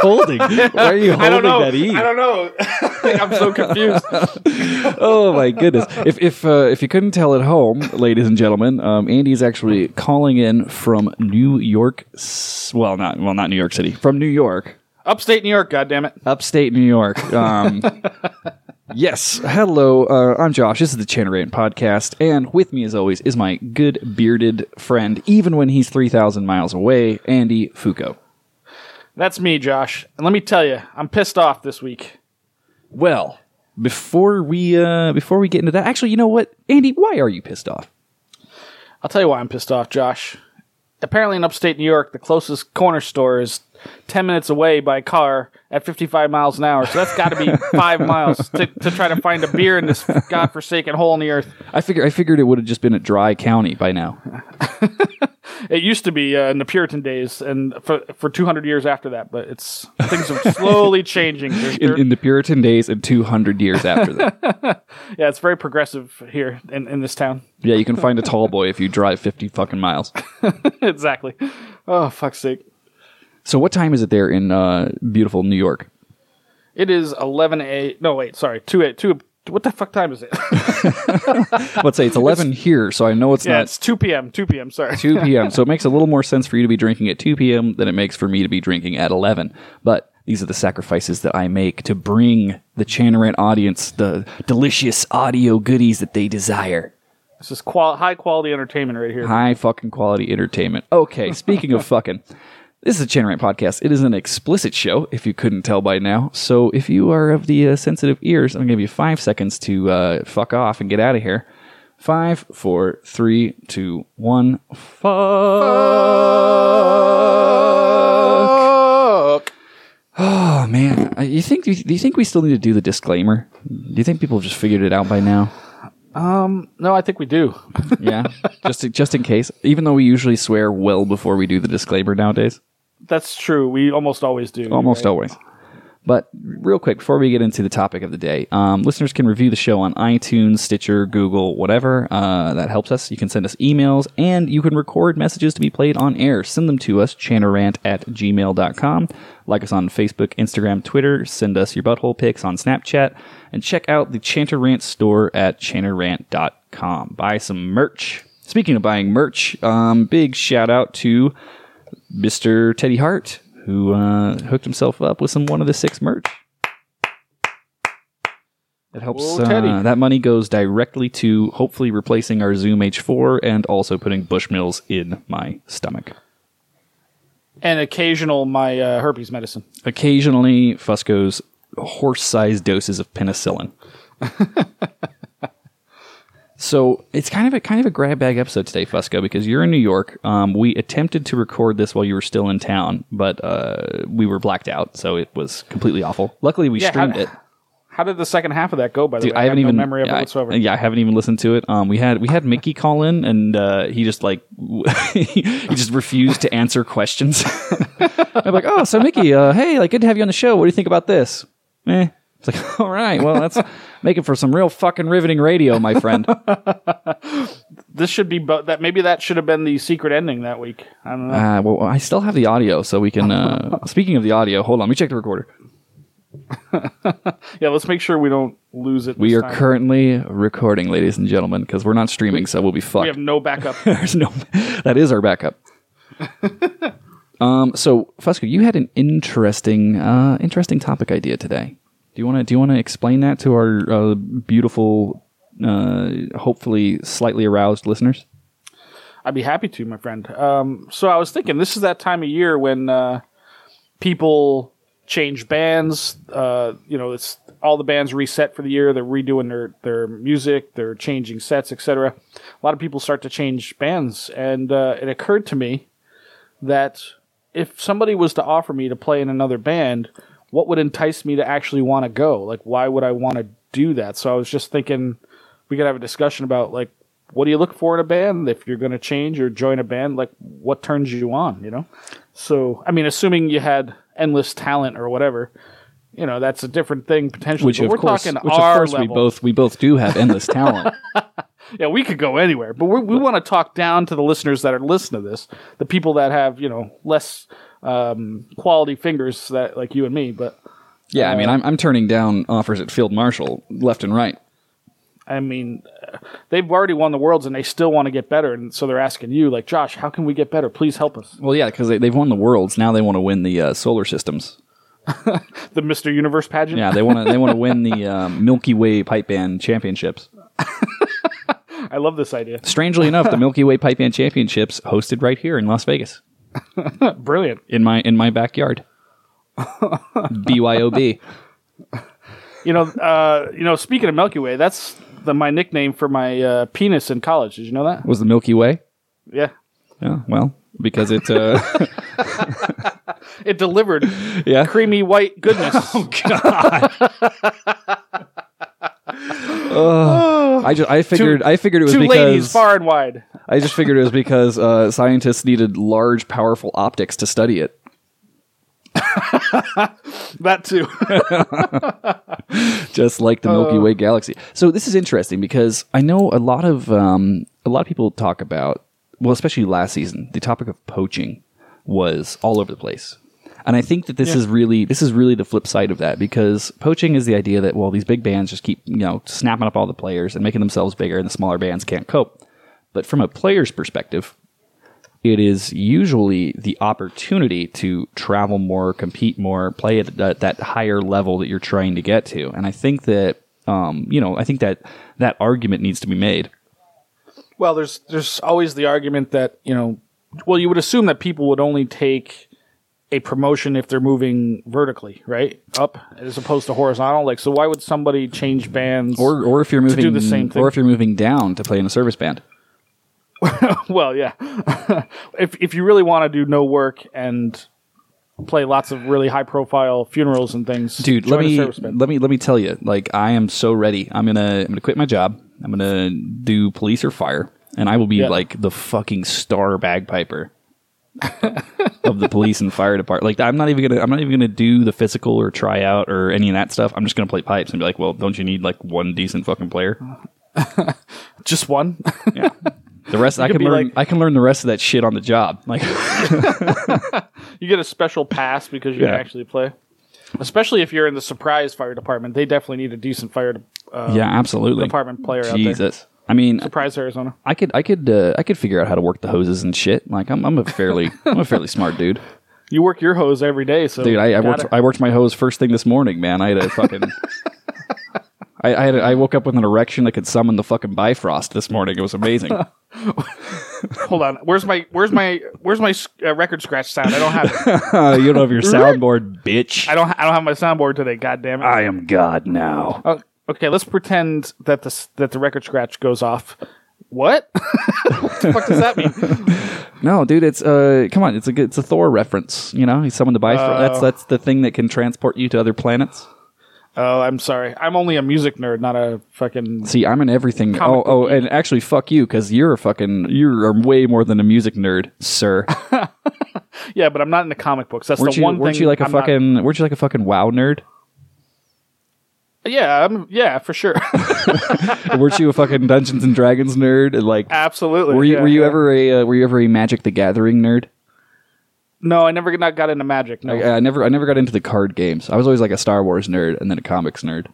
holding? Why are you holding I don't know. that E? I don't know. I'm so confused. oh my goodness! If if uh, if you couldn't tell at home, ladies and gentlemen, um, Andy is actually calling in from New York. Well, not well, not New York City. From New York, Upstate New York, God damn it, upstate New York. Um, yes. Hello. Uh, I'm Josh. This is the Chanarant podcast, and with me, as always, is my good bearded friend, even when he's three thousand miles away, Andy Fusco. That's me, Josh. And let me tell you, I'm pissed off this week. Well, before we uh, before we get into that, actually, you know what, Andy? Why are you pissed off? I'll tell you why I'm pissed off, Josh. Apparently, in upstate New York, the closest corner store is 10 minutes away by car at 55 miles an hour. So that's got to be five miles to, to try to find a beer in this godforsaken hole in the earth. I figure I figured it would have just been a dry county by now. It used to be uh, in the Puritan days and for, for 200 years after that, but it's things are slowly changing. In, in the Puritan days and 200 years after that. yeah, it's very progressive here in, in this town. yeah, you can find a tall boy if you drive 50 fucking miles. exactly. Oh, fuck's sake. So what time is it there in uh, beautiful New York? It is 11 a. No, wait, sorry. 2 a. 2 What the fuck time is it? Let's say it's 11 here, so I know it's yeah, not it's 2 p.m. 2 p.m. Sorry. 2 p.m. So it makes a little more sense for you to be drinking at 2 p.m. than it makes for me to be drinking at 11. But these are the sacrifices that I make to bring the Chanarant audience the delicious audio goodies that they desire. This is qual- high quality entertainment right here. High fucking quality entertainment. Okay, speaking of fucking, this is a Chanarant podcast. It is an explicit show, if you couldn't tell by now. So if you are of the uh, sensitive ears, I'm going to give you five seconds to uh, fuck off and get out of here. Five, four, three, two, one. Fuck. Oh man, Uh, you think do you think we still need to do the disclaimer? Do you think people have just figured it out by now? No, I think we do. Yeah, just just in case. Even though we usually swear well before we do the disclaimer nowadays, That's true. We almost always do. almost right? always. But real quick, before we get into the topic of the day, um, listeners can review the show on iTunes, Stitcher, Google, whatever. Uh, that helps us. You can send us emails and you can record messages to be played on air. Send them to us, chanarant at gmail.com. Like us on Facebook, Instagram, Twitter. Send us your butthole pics on Snapchat. And check out the Chantarant store at chanarant.com. Buy some merch. Speaking of buying merch, um, big shout out to Mr. Teddy Hart, who uh, hooked himself up with some one of the six merch. It helps. Whoa, Uh, that money goes directly to hopefully replacing our Zoom H4 and also putting Bushmills in my stomach. And occasional my uh, herpes medicine. Occasionally, Fusco's horse-sized doses of penicillin. So it's kind of a kind of a grab bag episode today, Fusco, because you're in New York. Um, we attempted to record this while you were still in town, but uh, we were blacked out, so it was completely awful. Luckily, we Yeah, streamed how- it. How did the second half of that go? By the Dude, way, I haven't have even no memory of yeah, it whatsoever. Yeah, I haven't even listened to it. Um, we had we had Mickey call in, and uh, he just like he just refused to answer questions. I'm like, oh, so Mickey, uh, hey, like, good to have you on the show. What do you think about this? Eh. It's like, all right, well, that's making for some real fucking riveting radio, my friend. this should be bo- that. Maybe that should have been the secret ending that week. I don't know. Uh, well, I still have the audio, so we can. Uh, speaking of the audio, hold on, let me check the recorder. yeah, let's make sure we don't lose it. We are time. currently recording, ladies and gentlemen, because we're not streaming, so we'll be fucked. We have no backup. There's no. That is our backup. Um. So, Fusco, you had an interesting, uh, interesting topic idea today. Do you want to? Do you want to explain that to our uh, beautiful, uh, hopefully slightly aroused listeners? I'd be happy to, my friend. Um, so I was thinking, this is that time of year when uh, people change bands. Uh, you know, it's all the bands reset for the year. They're redoing their their music. They're changing sets, etc. A lot of people start to change bands, and uh, it occurred to me that if somebody was to offer me to play in another band, what would entice me to actually want to go? Like, why would I want to do that? So I was just thinking we could have a discussion about like what do you look for in a band if you're going to change or join a band like what turns you on you know so i mean assuming you had endless talent or whatever you know that's a different thing potentially Which but of we're course, talking which our of course we both we both do have endless talent. yeah, we could go anywhere, but we want to talk down to the listeners that are listening to this, the people that have you know less um, quality fingers that like you and me. But Yeah, I mean, I'm, I'm turning down offers at Field Marshal left and right. I mean, uh, they've already won the worlds and they still want to get better, and so they're asking you, like Josh, how can we get better? Please help us. Well, yeah, because they, they've won the worlds. Now they want to win the uh, solar systems. The Mister Universe pageant. Yeah, they want to they want to win the um, Milky Way pipe band championships. I love this idea. Strangely enough, the Milky Way pipe band championships hosted right here in Las Vegas, Brilliant. in my in my backyard. BYOB. You know, uh, you know. Speaking of Milky Way, that's the, my nickname for my uh, penis in college. Did you know that? Was the Milky Way? Yeah, Yeah, well, because it uh, it delivered yeah. creamy white goodness. I just I figured I figured it was Two because ladies, far and wide. I just figured it was because uh, scientists needed large, powerful optics to study it. That too. just like the Milky Uh. Way galaxy. So this is interesting because I know a lot of um, a lot of people talk about well, especially last season, the topic of poaching was all over the place. And I think that this is really this is really the flip side of that because poaching is the idea that well these big bands just keep you know snapping up all the players and making themselves bigger and the smaller bands can't cope. But from a player's perspective, it is usually the opportunity to travel more, compete more, play at that, that higher level that you're trying to get to. And I think that, um, you know, I think that that argument needs to be made. well, there's there's always the argument that you know, well, you would assume that people would only take a promotion if they're moving vertically, right, up as opposed to horizontal. Like, so why would somebody change bands? Or, or if you're moving, do the same thing. or if you're moving down to play in a service band. well, yeah. if if you really want to do no work and play lots of really high profile funerals and things, Dude, let me let me let me tell you, like I am so ready. I'm gonna I'm gonna quit my job. I'm gonna do police or fire, and I will be Yeah. like the fucking star bagpiper of the police and fire department. Like I'm not even gonna I'm not even gonna do the physical or try out or any of that stuff. I'm just gonna play pipes and be like, well, don't you need like one decent fucking player? Just one. Yeah. The rest I can learn. like- I can learn the rest of that shit on the job. Like you get a special pass because you Yeah. can actually play. Especially if you're in the surprise fire department, they definitely need a decent fire uh, yeah, absolutely. department player out there. I mean, Surprise Arizona. I could, I could, uh, I could figure out how to work the hoses and shit. Like, I'm, I'm a fairly, I'm a fairly smart dude. You work your hose every day, so Dude, I, I worked. I worked my hose first thing this morning, man. I had a fucking, I, I had, a, I woke up with an erection that could summon the fucking Bifrost this morning. It was amazing. Hold on. Where's my where's my where's my uh, record scratch sound? I don't have it. uh, you don't have your soundboard, bitch. I don't I don't have my soundboard today. God damn it. I am God now. Oh, okay, let's pretend that the that the record scratch goes off. What? what the fuck does that mean? No, dude, it's uh, come on, it's a good, it's a Thor reference. You know, he's summoned the Bifrost. that's that's the thing that can transport you to other planets. Oh, I'm sorry. I'm only a music nerd, not a fucking. See, I'm in everything. Oh, oh, and actually, fuck you, because you're a fucking, you're way more than a music nerd, sir. Yeah, but I'm not into comic books. That's weren't the you? one weren't thing. you like a I'm not- fucking? weren't you like a fucking WoW nerd? Yeah, I'm, yeah, for sure. weren't you a fucking Dungeons and Dragons nerd? And like, Absolutely. were you yeah, were you yeah. ever a uh, were you ever a Magic the Gathering nerd? No, I never not got into magic. No. I, I never I never got into the card games. I was always like a Star Wars nerd and then a comics nerd.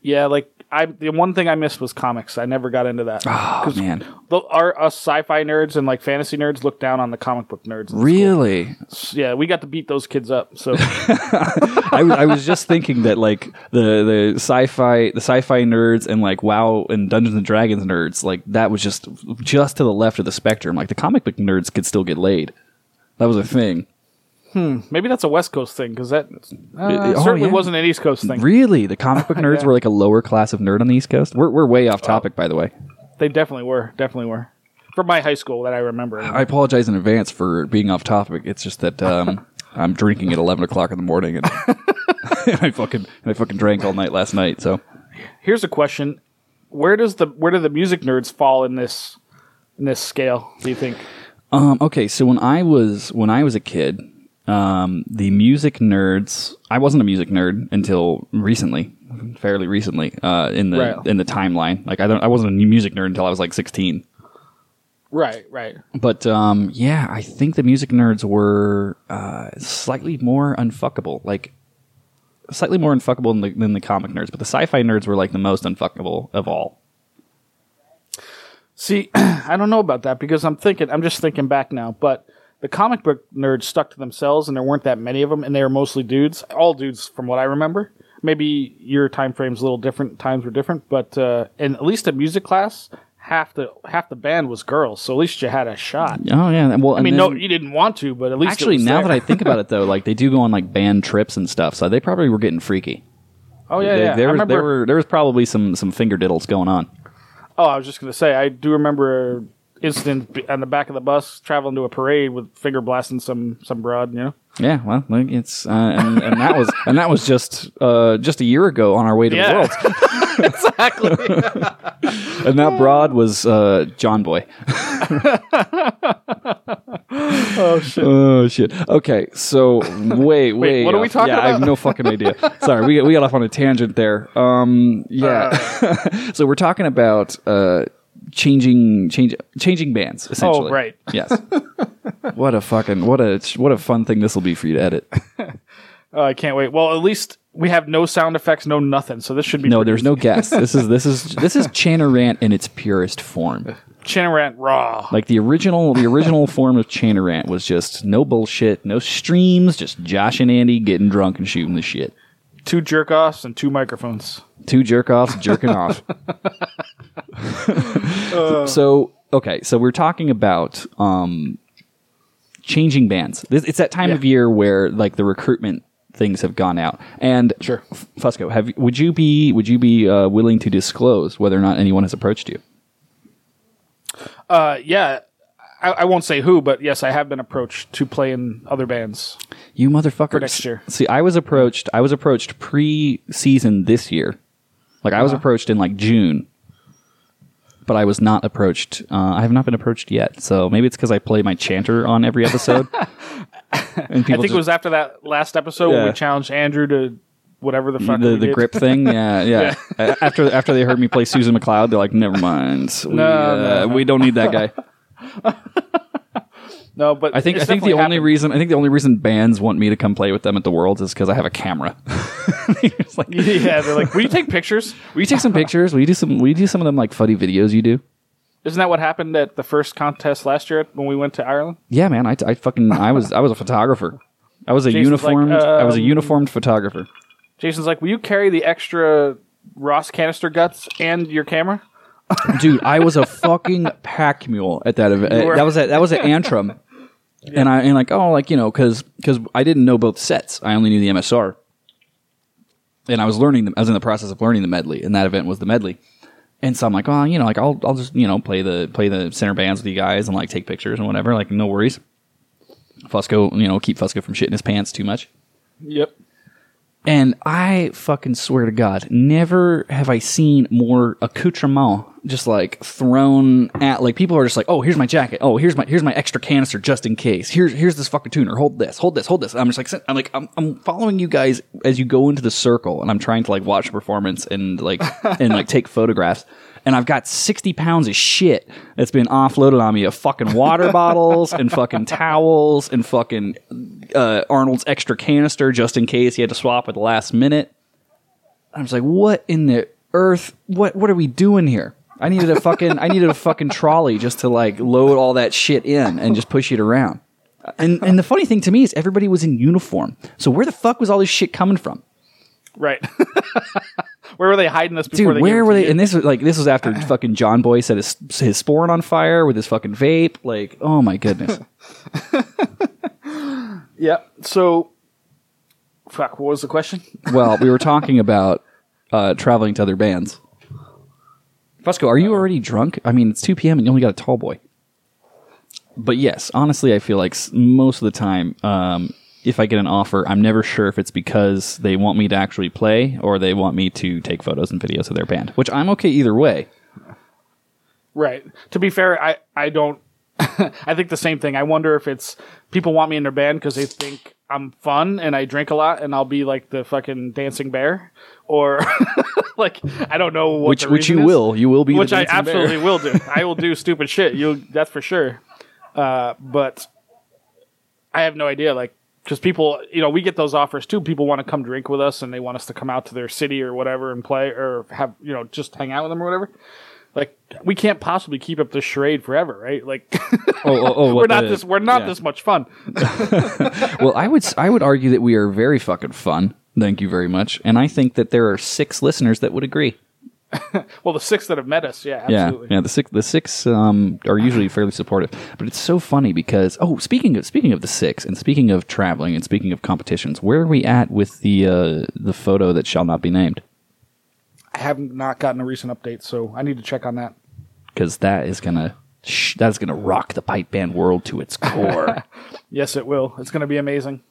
Yeah, like I the one thing I missed was comics. I never got into that. Oh man, The, our us sci-fi nerds and like fantasy nerds look down on the comic book nerds. in school. really? Yeah, we got to beat those kids up. So I, was- I was just thinking that like the the sci-fi the sci-fi nerds and like WoW and Dungeons and Dragons nerds like that was just just to the left of the spectrum. Like the comic book nerds could still get laid. That was a thing. Maybe that's a West Coast thing because that uh, oh, certainly yeah. wasn't an East Coast thing. Really, the comic book nerds Yeah. were like a lower class of nerd on the East Coast. We're we're way off topic, by the way. They definitely were. Definitely were. From my high school that I remember. I apologize in advance for being off topic. It's just that um, I'm drinking at eleven o'clock in the morning, and, and I fucking and I fucking drank all night last night. So Here's a question: Where does the where do the music nerds fall in this in this scale? Do you think? Um, okay, so when I was when I was a kid, um, the music nerds. I wasn't a music nerd until recently. fairly recently uh, in the Right. in the timeline. Like I don't, I wasn't a music nerd until I was like 16. Right, right. But um, yeah, I think the music nerds were uh, slightly more unfuckable. Like slightly more unfuckable than the, than the comic nerds, but the sci-fi nerds were like the most unfuckable of all. See, I don't know about that because I'm thinking, I'm just thinking back now, but the comic book nerds stuck to themselves and there weren't that many of them and they were mostly dudes, all dudes from what I remember. Maybe your time frame's a little different, times were different, but uh, in at least a music class, half the half the band was girls, so at least you had a shot. Oh yeah, well I mean, no, you didn't want to, but at least actually now that I think about it though, like they do go on like band trips and stuff, so they probably were getting freaky. oh yeah, They- yeah, there was there were there was probably some some finger diddles going on. Oh, I was just gonna say, I do remember incident on the back of the bus traveling to a parade with finger blasting some some broad. You know, Yeah, well, like it's uh, and, and that was and that was just uh, just a year ago on our way to Yeah. the world, exactly. and that broad was uh, John Boy. oh shit. Oh shit. Okay, so wait, wait. what are we talking yeah, I have no fucking idea. Sorry, we got, we got off on a tangent there. Um, yeah. Uh. so we're talking about uh, changing change changing bands oh, essentially. Oh, right. Yes. what a fucking what a what a fun thing this will be for you to edit. Oh, I can't wait. Well, at least we have no sound effects, no nothing. So this should be No, there's no guess. This is this is this is Chanarant in its purest form. Chanarant raw. Like the original, the original form of Chanarant was just no bullshit, no streams, just Josh and Andy getting drunk and shooting the shit. Two jerk offs and two microphones. Two jerk offs jerking off. so okay, so we're talking about um, changing bands. It's that time Yeah. of year where like the recruitment things have gone out. And Sure. Fusco, have would you be would you be uh, willing to disclose whether or not anyone has approached you? Uh, yeah. I, I won't say who, but yes, I have been approached to play in other bands. You motherfucker. next year. See, I was approached. I was approached pre-season this year. Like I was Uh-huh. approached in like June, but I was not approached. Uh, I have not been approached yet. So maybe it's because I play my chanter on every episode. and I think just, it was after that last episode when we challenged Andrew to whatever the fuck the, the grip thing. Yeah, yeah. A- after after they heard me play Susan McLeod, they're like, "Never mind. We, No, uh, no, no. we don't need that guy." No, but I think I think the definitely only reason I think the only reason bands want me to come play with them at the Worlds is because I have a camera. Like, yeah, they're like, "Will you take pictures?" Will you take some pictures? Will you do some? Will you do some of them like funny videos you do? Isn't that what happened at the first contest last year when we went to Ireland? Yeah, man. I, I fucking I was I was a photographer. I was a Jason's like, uniformed I was a um, uniformed photographer. Jason's like, "Will you carry the extra Ross canister guts and your camera?" Dude, I was a fucking pack mule at that event. Uh, that was at that was at Antrim. And I and like oh like you know because because I didn't know both sets. I only knew the MSR. And I was learning them. I was in the process of learning the medley, and that event was the medley. And so I'm like, oh, you know, like I'll I'll just you know play the play the center bands with you guys and like take pictures and whatever. Like no worries. Fusco, you know, keep Fusco from shitting his pants too much. Yep. And I fucking swear to God, never have I seen more accoutrement just like thrown at like people are just like, oh, here's my jacket. Oh, here's my here's my extra canister just in case. Here's here's this fucking tuner. Hold this. Hold this. Hold this. I'm just like I'm like I'm, I'm following you guys as you go into the circle, and I'm trying to like watch the performance and like and like take photographs. And I've got 60 pounds of shit that's been offloaded on me of fucking water bottles and fucking towels and fucking uh, Arnold's extra canister just in case he had to swap at the last minute. I was like, what in the earth? What what are we doing here? I needed a fucking I needed a fucking trolley just to like load all that shit in and just push it around. And and the funny thing to me is everybody was in uniform. So where the fuck was all this shit coming from? Right. Where were they hiding this before Dude, they where were they? you? And this was like this was after fucking John Boy set his his sporran on fire with his fucking vape. Like, oh my goodness. Yeah. So, fuck. What was the question? well, we were talking about uh, traveling to other bands. Fusco, are you already drunk? I mean, it's 2 p.m. and you only got a tall boy. But yes, honestly, I feel like most of the time, um, if I get an offer, I'm never sure if it's because they want me to actually play or they want me to take photos and videos of their band, which I'm okay either way. Right. To be fair, I I don't. I think the same thing. I wonder if it's people want me in their band because they think I'm fun and I drink a lot and I'll be like the fucking dancing bear, or like I don't know what which which you is. will you will be the which I dancing bear. absolutely will do. I will do stupid shit. You that's for sure. Uh, but I have no idea, like, because people, you know, we get those offers too. People want to come drink with us and they want us to come out to their city or whatever and play or have, you know, just hang out with them or whatever. Like, we can't possibly keep up this charade forever, right? Like, Oh, oh, oh, we're not the- this, we're not yeah. this much fun. well, I would I would argue that we are very fucking fun. Thank you very much. And I think that there are six listeners that would agree. Well, the six that have met us, yeah, Yeah, yeah. The six, the six um, are usually fairly supportive, but it's so funny because oh, speaking of speaking of the six, and speaking of traveling, and speaking of competitions, where are we at with the uh, the photo that shall not be named? I have not gotten a recent update, so I need to check on that. Because that is gonna sh- that is gonna rock the pipe band world to its core. Yes, it will. It's going to be amazing.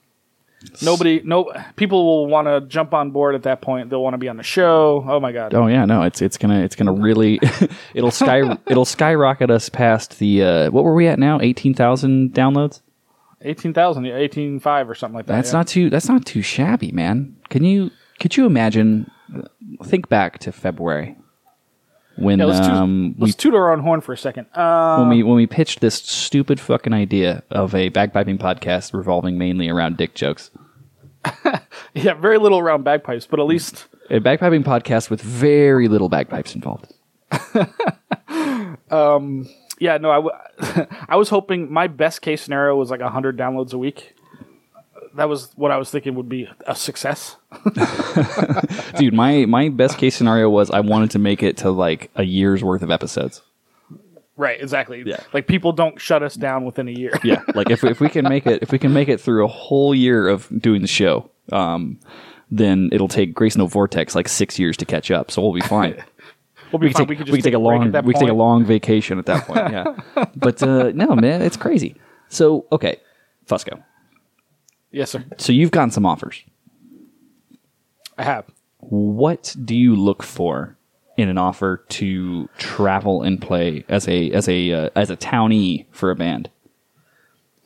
Nobody, no, people will want to jump on board at that point. They'll want to be on the show. Oh my god! oh yeah, no, it's it's gonna it's gonna really it'll sky it'll skyrocket us past the uh, what were we at now? Eighteen thousand downloads. Eighteen thousand, yeah, eighteen five or something like that. That's yeah. not too. That's not too shabby, man. Can you? Could you imagine? Think back to February when Yeah, let's, toot, um, we let's toot our own horn for a second. Uh, when we when we pitched this stupid fucking idea of a bagpiping podcast revolving mainly around dick jokes. yeah, very little around bagpipes, but at least A bagpiping podcast with very little bagpipes involved. yeah. No, I, w- I was hoping my best case scenario was like hundred downloads a week. That was what I was thinking would be a success. Dude, my my best case scenario was I wanted to make it to like a year's worth of episodes. Right, exactly. Yeah. Like people don't shut us down within a year. Yeah, like if if we can make it if we can make it through a whole year of doing the show, um, then it'll take Grace No Vortex like six years to catch up. So we'll be fine. We'll be we fine. can we take, could we just can take a long we take a long vacation at that point. Yeah, but uh, no, man, it's crazy. So okay, Fusco. Yes, sir. So you've gotten some offers. I have. What do you look for in an offer to travel and play as a as a uh, as a townie for a band?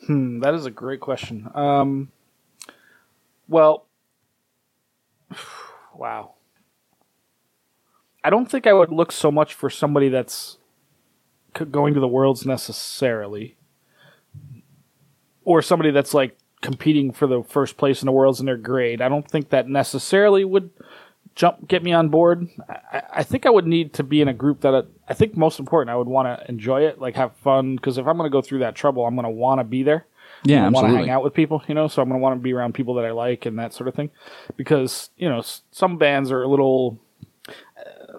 Hmm, that is a great question. Um, well, wow. I don't think I would look so much for somebody that's going to the worlds necessarily, or somebody that's like competing for the first place in the worlds in their grade. I don't think that necessarily would jump get me on board. I, I think I would need to be in a group that I, I think most important. I would want to enjoy it, like have fun. Because if I'm going to go through that trouble, I'm going to want to be there. Yeah, I want to hang out with people, you know. So I'm going to want to be around people that I like and that sort of thing. Because you know, s- some bands are a little. Uh,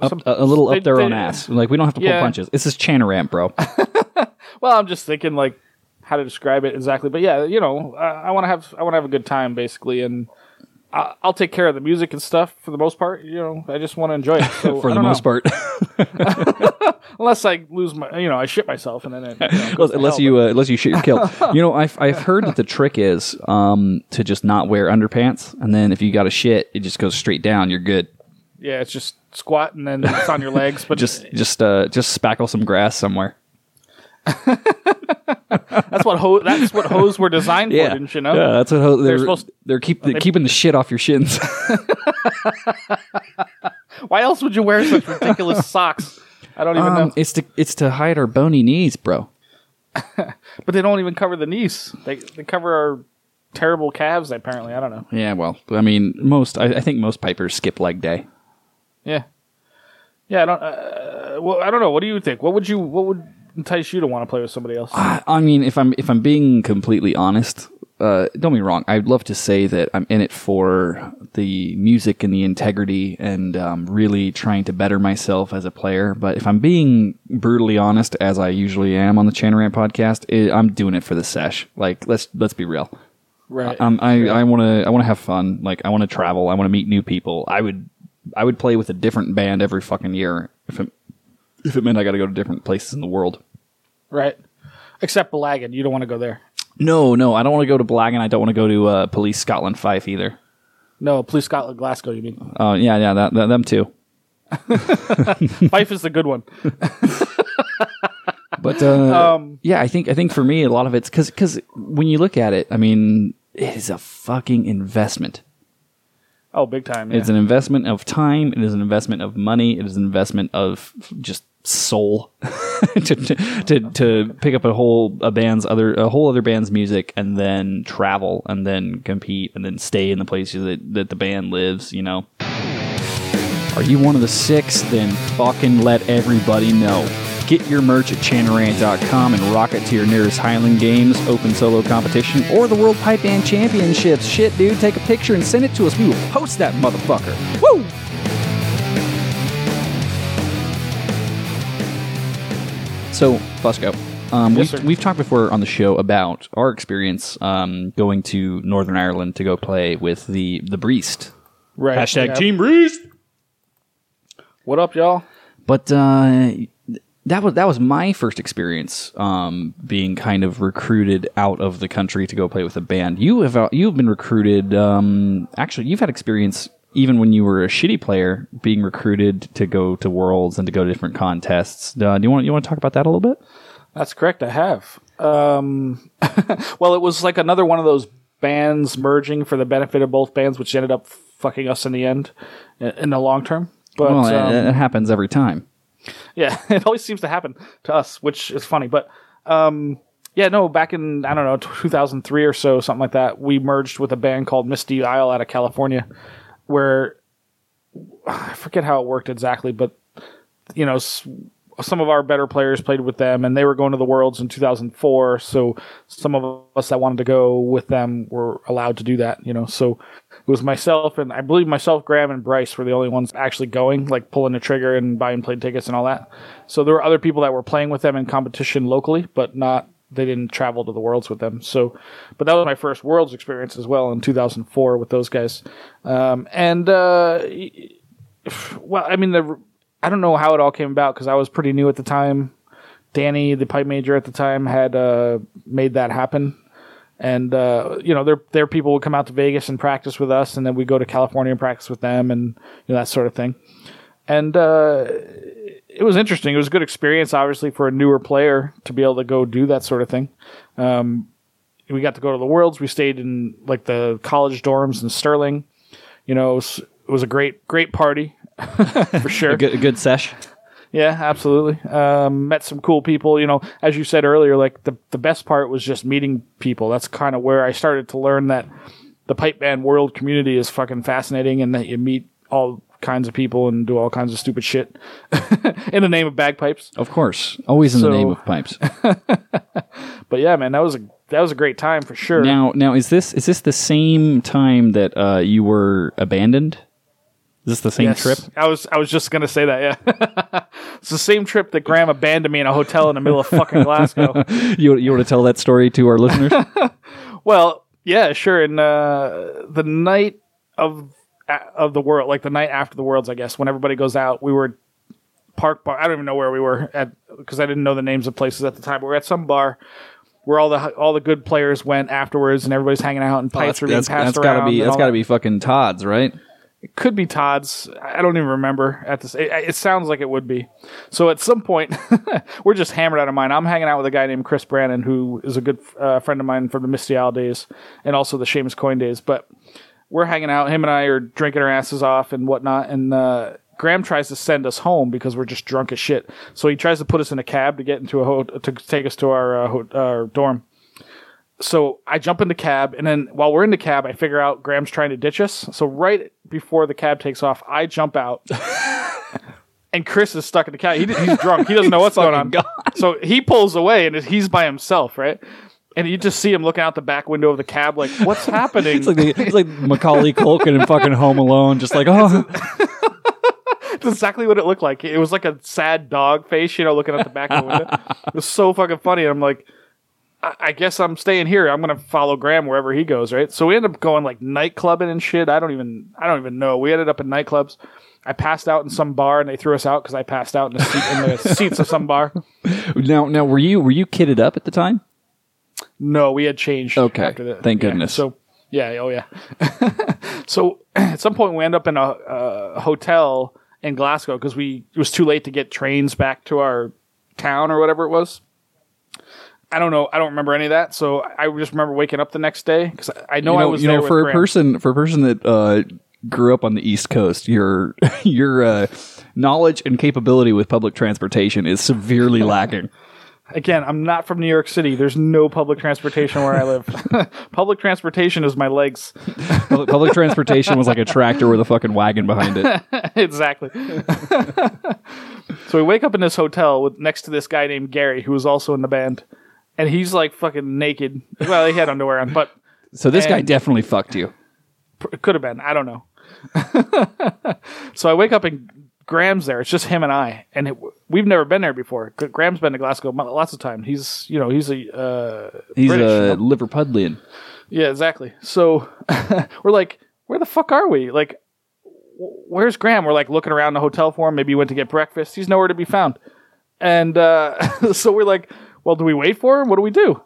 up, some- a, a little they- up their own they- ass. Like we don't have to pull Yeah. punches. This is Chanarant, bro. Well, I'm just thinking like how to describe it exactly, but yeah, you know, I, I want to have I want to have a good time basically, and I, I'll take care of the music and stuff for the most part. You know, I just want to enjoy it. So, for the most know. part. unless I lose my, you know, I shit myself and then it, you know, to unless hell, you uh, unless you shit your kill. you know, I've I've heard that the trick is um, to just not wear underpants, and then if you got a shit, it just goes straight down. You're good. yeah, it's just squat and then it's on your legs, but Just just uh, just spackle some grass somewhere. That's what ho- that's what hose were designed for, didn't you know? Yeah, that's what ho- they're supposed- they're keep they're keeping the shit off your shins. Why else would you wear such ridiculous socks? I don't even um, know. it's to it's to hide our bony knees, bro. But they don't even cover the knees. They they cover our terrible calves. Apparently, I don't know. Yeah, well, I mean, most I, I think most pipers skip leg day. Yeah, yeah. I don't. Uh, well, I don't know. What do you think? What would you? What would entice you to want to play with somebody else? I, I mean, if I'm if I'm being completely honest, uh, don't be wrong. I'd love to say that I'm in it for the music and the integrity and um, really trying to better myself as a player. But if I'm being brutally honest, as I usually am on the Chanarant podcast, it, I'm doing it for the sesh. Like let's let's be real. right. Um, I I want to I want to have fun. Like I want to travel. I want to meet new people. I would I would play with a different band every fucking year if it if it meant I got to go to different places in the world. right. Except Belagan, you don't want to go there. No, no, I don't want to go to Blagan. I don't want to go to uh, Police Scotland Fife either. No, Police Scotland, Glasgow. You mean Oh, yeah, yeah, that, that them too. Fife is the good one. But uh, Um, yeah, I think I think for me a lot of it's because because when you look at it, I mean, it is a fucking investment. Oh, big time. Yeah. It's an investment of time. It is an investment of money. It is an investment of just soul to, to, to pick up a whole a band's other a whole other band's music and then travel and then compete and then stay in the places that, that the band lives. You know. Are you one of the six? Then fucking let everybody know. Get your merch at chanarant.com and rock it to your nearest Highland Games, Open Solo Competition, or the World Pipe Band Championships. Shit, dude, take a picture and send it to us. We will post that motherfucker. Woo! So, Fusco, um, Yes, we've, we've talked before on the show about our experience um, going to Northern Ireland to go play with the the Breest. right. Hashtag yeah. Team Breest. What up, y'all? But uh, that was that was my first experience um, being kind of recruited out of the country to go play with a band. You have uh, you've been recruited. Um, actually, you've had experience even when you were a shitty player, being recruited to go to worlds and to go to different contests. Uh, do you want you want to talk about that a little bit? That's correct. I have. Um, well, it was like another one of those bands merging for the benefit of both bands, which ended up fucking us in the end, in the long term. But Well, um, it, it happens every time. Yeah, it always seems to happen to us, which is funny. But um, yeah, no, back in I don't know 2003 or so, something like that, we merged with a band called Misty Isle out of California, where I forget how it worked exactly, but you know. Some of our better players played with them, and they were going to the Worlds in 2004. So some of us that wanted to go with them were allowed to do that. You know, so it was myself and I believe myself, Graham, and Bryce were the only ones actually going, like pulling the trigger and buying plane tickets and all that. So there were other people that were playing with them in competition locally, but not they didn't travel to the worlds with them. So, but that was my first worlds experience as well in 2004 with those guys. Um, and uh, well, I mean the I don't know how it all came about because I was pretty new at the time. Danny, the pipe major at the time, had uh, made that happen and uh, you know their their people would come out to Vegas and practice with us, and then we go to California and practice with them, and you know that sort of thing. And uh, it was interesting. It was a good experience, obviously, for a newer player to be able to go do that sort of thing. Um, we got to go to the worlds. We stayed in like the college dorms in Stirling. You know, it was, it was a great great party for sure. A good, a good sesh. Yeah, absolutely. Um, met some cool people. You know, as you said earlier, like the the best part was just meeting people. That's kind of where I started to learn that the pipe band world community is fucking fascinating, and that you meet all kinds of people and do all kinds of stupid shit in the name of bagpipes. Of course, always in So- the name of pipes. But yeah, man, that was a that was a great time for sure. Now, now is this is this the same time that uh, you were abandoned? Is this the same Yes. trip? I was I was just gonna say that. Yeah, it's the same trip that Graham abandoned me in a hotel in the middle of fucking Glasgow. You you want to tell that story to our listeners? Well, yeah, sure. And uh, the night of of the world, like the night after the worlds, I guess, when everybody goes out, we were park bar. I don't even know where we were at because I didn't know the names of places at the time. But we were at some bar where all the all the good players went afterwards, and everybody's hanging out, and pipes were being that's, passed that's gotta around. be that's gotta be fucking Todd's, right? It could be Todd's. I don't even remember at this. It, it sounds like it would be. So at some point, we're just hammered out of mind. I'm hanging out with a guy named Chris Brannon, who is a good uh, friend of mine from the Misty Isle days and also the Seamus Coin days. But we're hanging out. Him and I are drinking our asses off and whatnot. And uh, Graham tries to send us home because we're just drunk as shit. So he tries to put us in a cab to get into a ho- to take us to our uh, ho- our dorm so I jump in the cab, and then while we're in the cab, I figure out Graham's trying to ditch us. So right before the cab takes off, I jump out, and Chris is stuck in the cab. He, he's drunk. He doesn't know what's going on. So he pulls away, and he's by himself, right? And you just see him looking out the back window of the cab, like, "What's happening?" It's like the, it's like Macaulay Culkin in fucking Home Alone, just like oh, That's exactly what it looked like. It was like a sad dog face, you know, looking out the back of the window. It was so fucking funny. And I'm like, I, I guess I'm staying here. I'm gonna follow Graham wherever he goes, right? So we ended up going like nightclubbing and shit. I don't even, I don't even know. We ended up in nightclubs. I passed out in some bar and they threw us out because I passed out in the, seat, in the seats of some bar. now now were you were you kitted up at the time? No, we had changed. Okay. after that. Thank Yeah. goodness. So yeah, oh yeah. so at some point we end up in a, a hotel in Glasgow because we it was too late to get trains back to our town or whatever it was. I don't know. I don't remember any of that. So I just remember waking up the next day because I know, you know, I was you know for a Graham. person for a person that uh, grew up on the East Coast, your your uh, knowledge and capability with public transportation is severely lacking. Again, I'm not from New York City. There's no public transportation where I live. public transportation is my legs. Public, public transportation was like a tractor with a fucking wagon behind it. exactly. so we wake up in this hotel with next to this guy named Gary, who was also in the band, and he's like fucking naked. Well, he had underwear on, but So this guy And- definitely fucked you. it could have been. I don't know. so I wake up and Graham's there. It's just him and I, and it, we've never been there before. Graham's been to Glasgow lots of times. He's you know he's a uh, He's British, you a know? Liverpudlian. Yeah, exactly. So we're like, where the fuck are we? Like, wh- where's Graham? We're like looking around the hotel for him. Maybe he went to get breakfast. He's nowhere to be found. And uh, so we're like, well, do we wait for him? What do we do?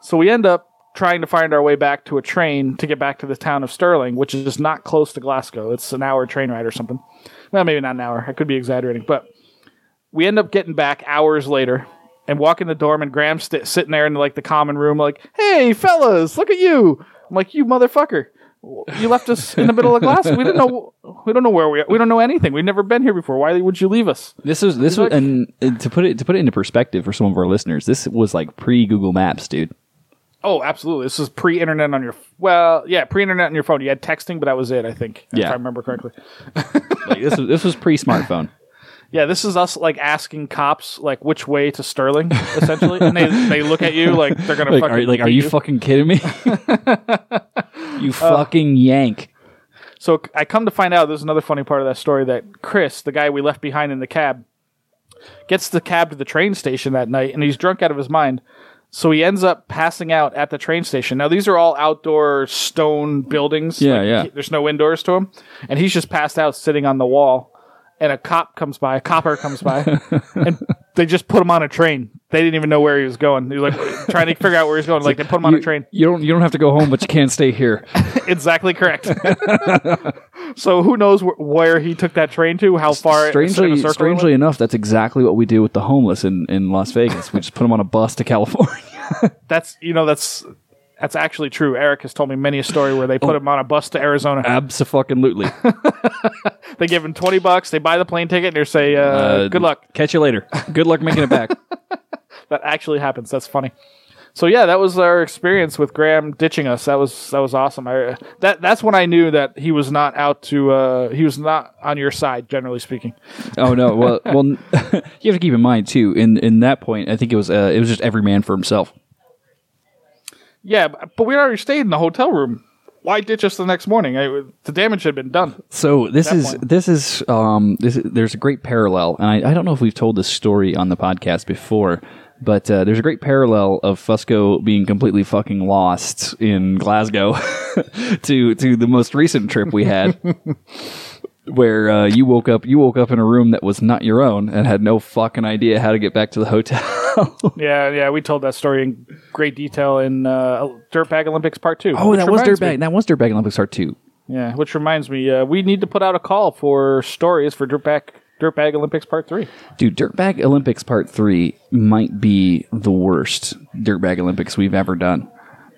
So we end up trying to find our way back to a train to get back to the town of Stirling, which is just not close to Glasgow. It's an hour train ride or something. Well, maybe not an hour. I could be exaggerating, but we end up getting back hours later and walk in the dorm and Graham's st- sitting there in like the common room like, "Hey fellas, look at you." I'm like, "You motherfucker. You left us in the middle of Glasgow. We didn't know we don't know where we are. We don't know anything. We've never been here before. Why would you leave us?" This was this was and to put it to put it into perspective for some of our listeners, this was like pre Google Maps, dude. Oh, absolutely. This is pre-internet on your well, yeah, pre-internet on your phone. You had texting, but that was it, I think. If I remember correctly. Like this was this was pre smartphone. Yeah, this is us like asking cops like which way to Stirling, essentially, and they they look at you like they're gonna Like fucking are like are beat you fucking kidding me? you uh, fucking yank. So I come to find out there's another funny part of that story that Chris, the guy we left behind in the cab, gets the cab to the train station that night and he's drunk out of his mind. So he ends up passing out at the train station. Now these are all outdoor stone buildings. Yeah, Like, yeah. he- There's no indoors to him, and he's just passed out sitting on the wall. And a cop comes by, a copper comes by, and they just put him on a train. They didn't even know where he was going. He was like trying to figure out where he's going. Like they put him on You, a train. you don't you don't have to go home, but you can't stay here. exactly correct. so who knows wh- where he took that train to? How far? strangely strangely enough, that's exactly what we do with the homeless in, in Las Vegas. We just put them on a bus to California. That's you know that's that's actually true. Eric has told me many a story where they put him on a bus to Arizona. Absolutely. They give him twenty bucks. They buy the plane ticket and they say, uh, "Good luck." Catch you later. Good luck making it back. That actually happens. That's funny. So yeah, that was our experience with Graham ditching us. That was that was awesome. I, that that's when I knew that he was not out to uh, he was not on your side, generally speaking. Oh no. Well, well, you have to keep in mind too. In in that point, I think it was uh, it was just every man for himself. Yeah, but we already stayed in the hotel room. Why ditch us the next morning? I, the damage had been done. So this is point. this is um this is, there's a great parallel, and I, I don't know if we've told this story on the podcast before, but uh, there's a great parallel of Fusco being completely fucking lost in Glasgow to to the most recent trip we had. Where uh, you woke up, you woke up in a room that was not your own, and had no fucking idea how to get back to the hotel. Yeah, yeah, we told that story in great detail in uh, Dirtbag Olympics Part Two. oh, that was dirtbag. me- That was dirtbag Olympics Part Two. Yeah, which reminds me, uh, we need to put out a call for stories for Dirtbag Dirtbag Olympics Part Three. Dude, Dirtbag Olympics Part 3 might be the worst Dirtbag Olympics we've ever done.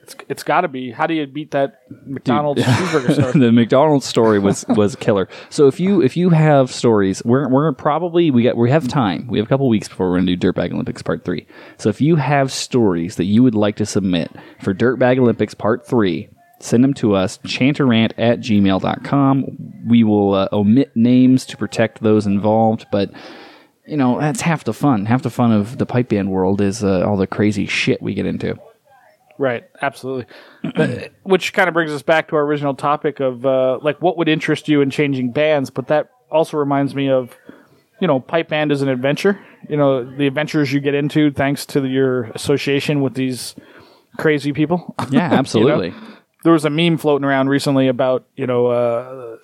It's, it's got to be. How do you beat that McDonald's cheeseburger story? the McDonald's story was was killer. So if you if you have stories, we're we're probably we got we have time. We have a couple weeks before we're gonna do Dirtbag Olympics Part Three. So if you have stories that you would like to submit for Dirtbag Olympics Part Three, send them to us chanterant at gmail.com. We will uh, omit names to protect those involved, but you know that's half the fun. Half the fun of the pipe band world is uh, all the crazy shit we get into. Right, absolutely. But- which kind of brings us back to our original topic of uh, like what would interest you in changing bands, but that also reminds me of you know, pipe band is an adventure. You know, the adventures you get into thanks to your association with these crazy people. Yeah, absolutely. There was a meme floating around recently about you know uh,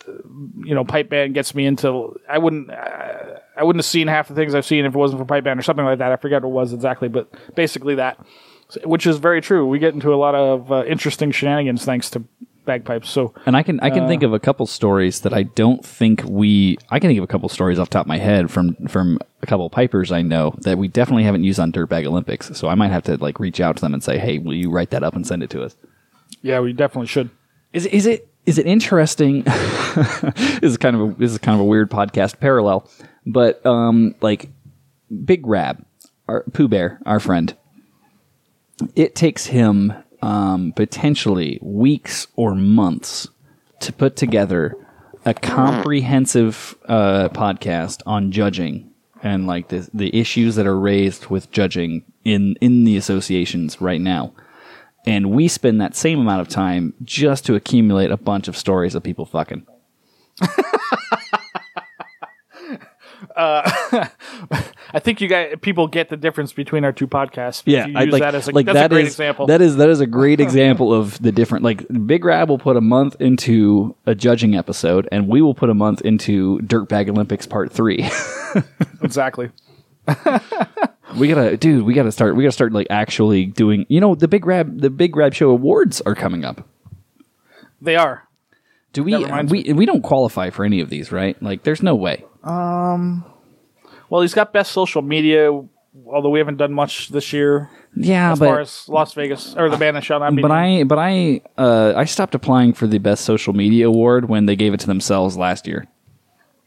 you know pipe band gets me into I wouldn't uh, I wouldn't have seen half the things I've seen if it wasn't for pipe band or something like that. I forget what it was exactly, but basically that, which is very true. We get into a lot of uh, interesting shenanigans thanks to bagpipes. So And I can I can think of a couple stories that I don't think we I can think of a couple stories off the top of my head from from a couple pipers I know that we definitely haven't used on Dirtbag Olympics. So I might have to like reach out to them and say, "Hey, will you write that up and send it to us?" Yeah, we definitely should. Is is it is it interesting? this is kind of a, this is kind of a weird podcast parallel, but um, like Big Rab, our Pooh Bear, our friend, it takes him um, potentially weeks or months to put together a comprehensive uh, podcast on judging and like the the issues that are raised with judging in in the associations right now. And we spend that same amount of time just to accumulate a bunch of stories of people fucking. Uh, I think you guys people get the difference between our two podcasts. Yeah, you I- use like, that as a, like that's that a great is- example. That is that is a great example of the different. Like Big Rab will put a month into a judging episode, and we will put a month into Dirtbag Olympics Part Three. exactly. we gotta, dude. We gotta start. We gotta start like actually doing. You know, the Big Rab, the Big Rab Show awards are coming up. They are. Do we? We we don't qualify for any of these, right? Like, there's no way. Um. Well, he's got best social media, although we haven't done much this year Yeah, as but far as Las Vegas or the band that shall not be. but. I but I uh, I stopped applying for the best social media award when they gave it to themselves last year.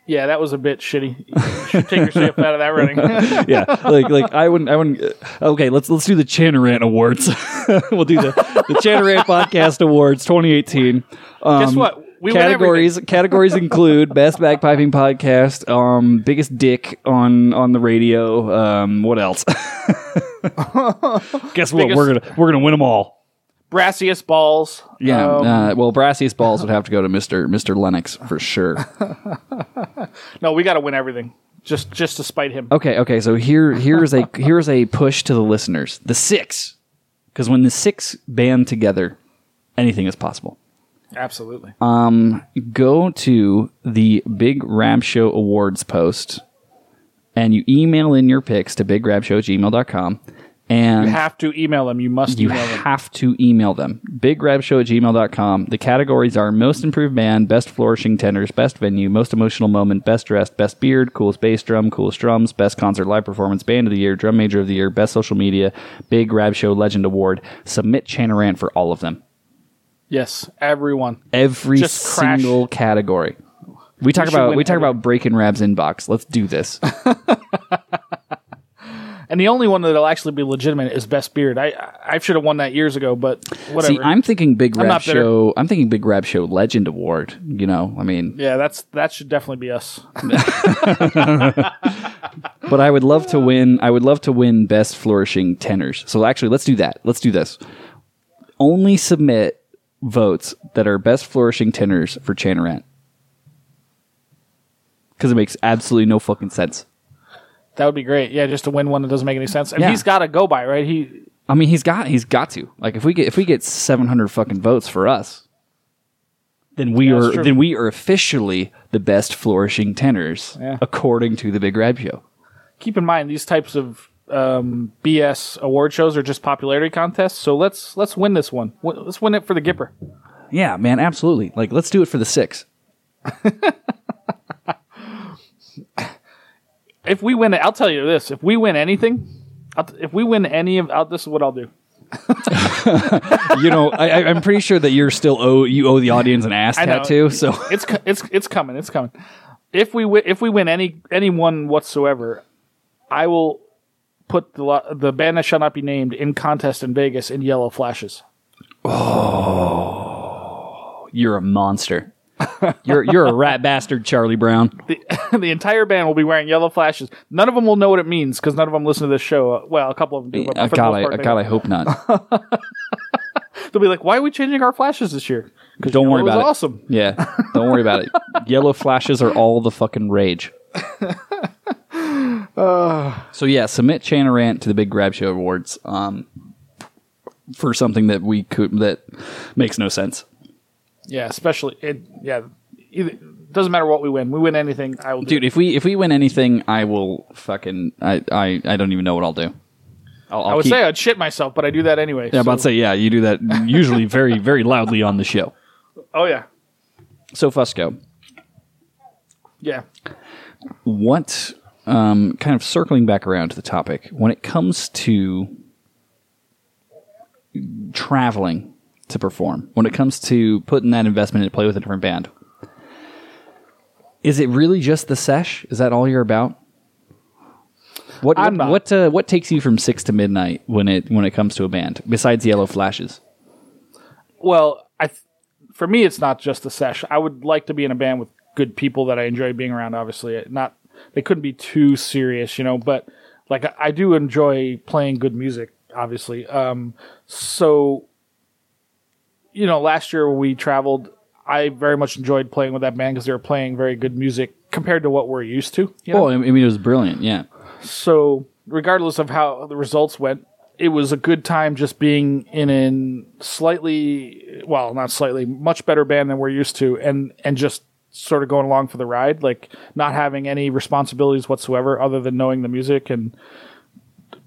Yeah, that was a bit shitty. You should take yourself out of that running. yeah, like like I wouldn't I wouldn't. uh, Okay, let's let's do the Chanarant Awards. we'll do the the Chanarant Podcast Awards 2018. Um, Guess what? We categories categories include best bagpiping podcast, um, biggest dick on on the radio. Um, what else? Guess what? Biggest- We're gonna we're gonna win them all. Brassiest balls. Yeah. Um, uh, well, brassiest balls would have to go to Mister Mister Lennox for sure. no, we got to win everything. Just just to spite him. Okay, okay. So here, here's a here's a push to the listeners. The six, because when the six band together, anything is possible. Absolutely. Um, go to the Big Rab Show Awards post, and you email in your picks to bigrabshow at gmail.com. And you have to email them. You must you email them. have to email them. BigRabShow at gmail.com. The categories are Most Improved Band, Best Flourishing Tenors, Best Venue, Most Emotional Moment, Best Dressed, Best Beard, Coolest Bass Drum, Coolest Drums, Best Concert Live Performance, Band of the Year, Drum Major of the Year, Best Social Media, Big Rab Show Legend Award. Submit Chanarant for all of them. Yes, everyone. Every Just crash. single category. We talk should about we talk about breaking Rab's inbox. Let's do this. And the only one that'll actually be legitimate is best beard. I I should have won that years ago, but whatever. See, I'm thinking Big I'm Rab not bitter. Show. I'm thinking Big Rab Show Legend Award. You know, I mean, yeah, that's that should definitely be us. But I would love to win. I would love to win best flourishing tenors. So actually, let's do that. Let's do this. Only submit votes that are best flourishing tenors for Chanarant. Because it makes absolutely no fucking sense. That would be great. Yeah, just to win one that doesn't make any sense. And Yeah. he's got to go by right. He I mean, he's got he's got to like if we get if we get seven hundred fucking votes for us, then we Yeah, that's are true. then we are officially the best flourishing tenors Yeah. according to the Big Rab Show. keep in mind these types of um, BS award shows are just popularity contests. So let's let's win this one. W- Let's win it for the Gipper. Yeah, man, absolutely. Like, let's do it for the six. If we win I'll tell you this: if we win anything, t- if we win any of, I'll, this is what I'll do. you know, I, I- I'm pretty sure that you're still owe you owe the audience an ass tattoo. So It's it's it's coming. It's coming. If we win, if we win any anyone whatsoever, I will put the lo- the band that shall not be named in contest in Vegas in yellow flashes. Oh, you're a monster. You're you're a rat bastard, Charlie Brown. The, the entire band will be wearing yellow flashes. None of them will know what it means because none of them listen to this show. Uh, well, a couple of them do. But Uh, for the God, most I, part, uh, they God, I don't. hope not. They'll be like, "Why are we changing our flashes this year?" Because Don't worry about it. awesome. Yeah, don't worry about it. Yellow flashes are all the fucking rage. so yeah, submit Chanarant to the Big Rab Show Awards um, for something that we could that makes no sense. Yeah, especially it. Yeah, either, doesn't matter what we win. We win anything, I will. Do Dude, if we if we win anything, I will fucking I I, I don't even know what I'll do. I'll, I'll I would say say I'd shit myself, but I do that anyway. Yeah, I'm about to say, yeah, you do that usually very, very loudly on the show. Oh yeah, So Fusco, yeah. what um, kind of circling back around to the topic when it comes to traveling to perform when it comes to putting that investment in to play with a different band is it really just the sesh is that all you're about what I'm what what, uh, what takes you from six to midnight when it when it comes to a band besides yellow flashes Well, I th- for me, it's not just the sesh. I would like to be in a band with good people that I enjoy being around. Obviously, not they couldn't be too serious, you know. But like I, I do enjoy playing good music. Obviously, um, so you know, last year we traveled, I very much enjoyed playing with that band because they were playing very good music compared to what we're used to. You know? oh I mean it was brilliant yeah So, regardless of how the results went, it was a good time just being in a slightly, well, not slightly, much better band than we're used to, and and just sort of going along for the ride, like not having any responsibilities whatsoever other than knowing the music and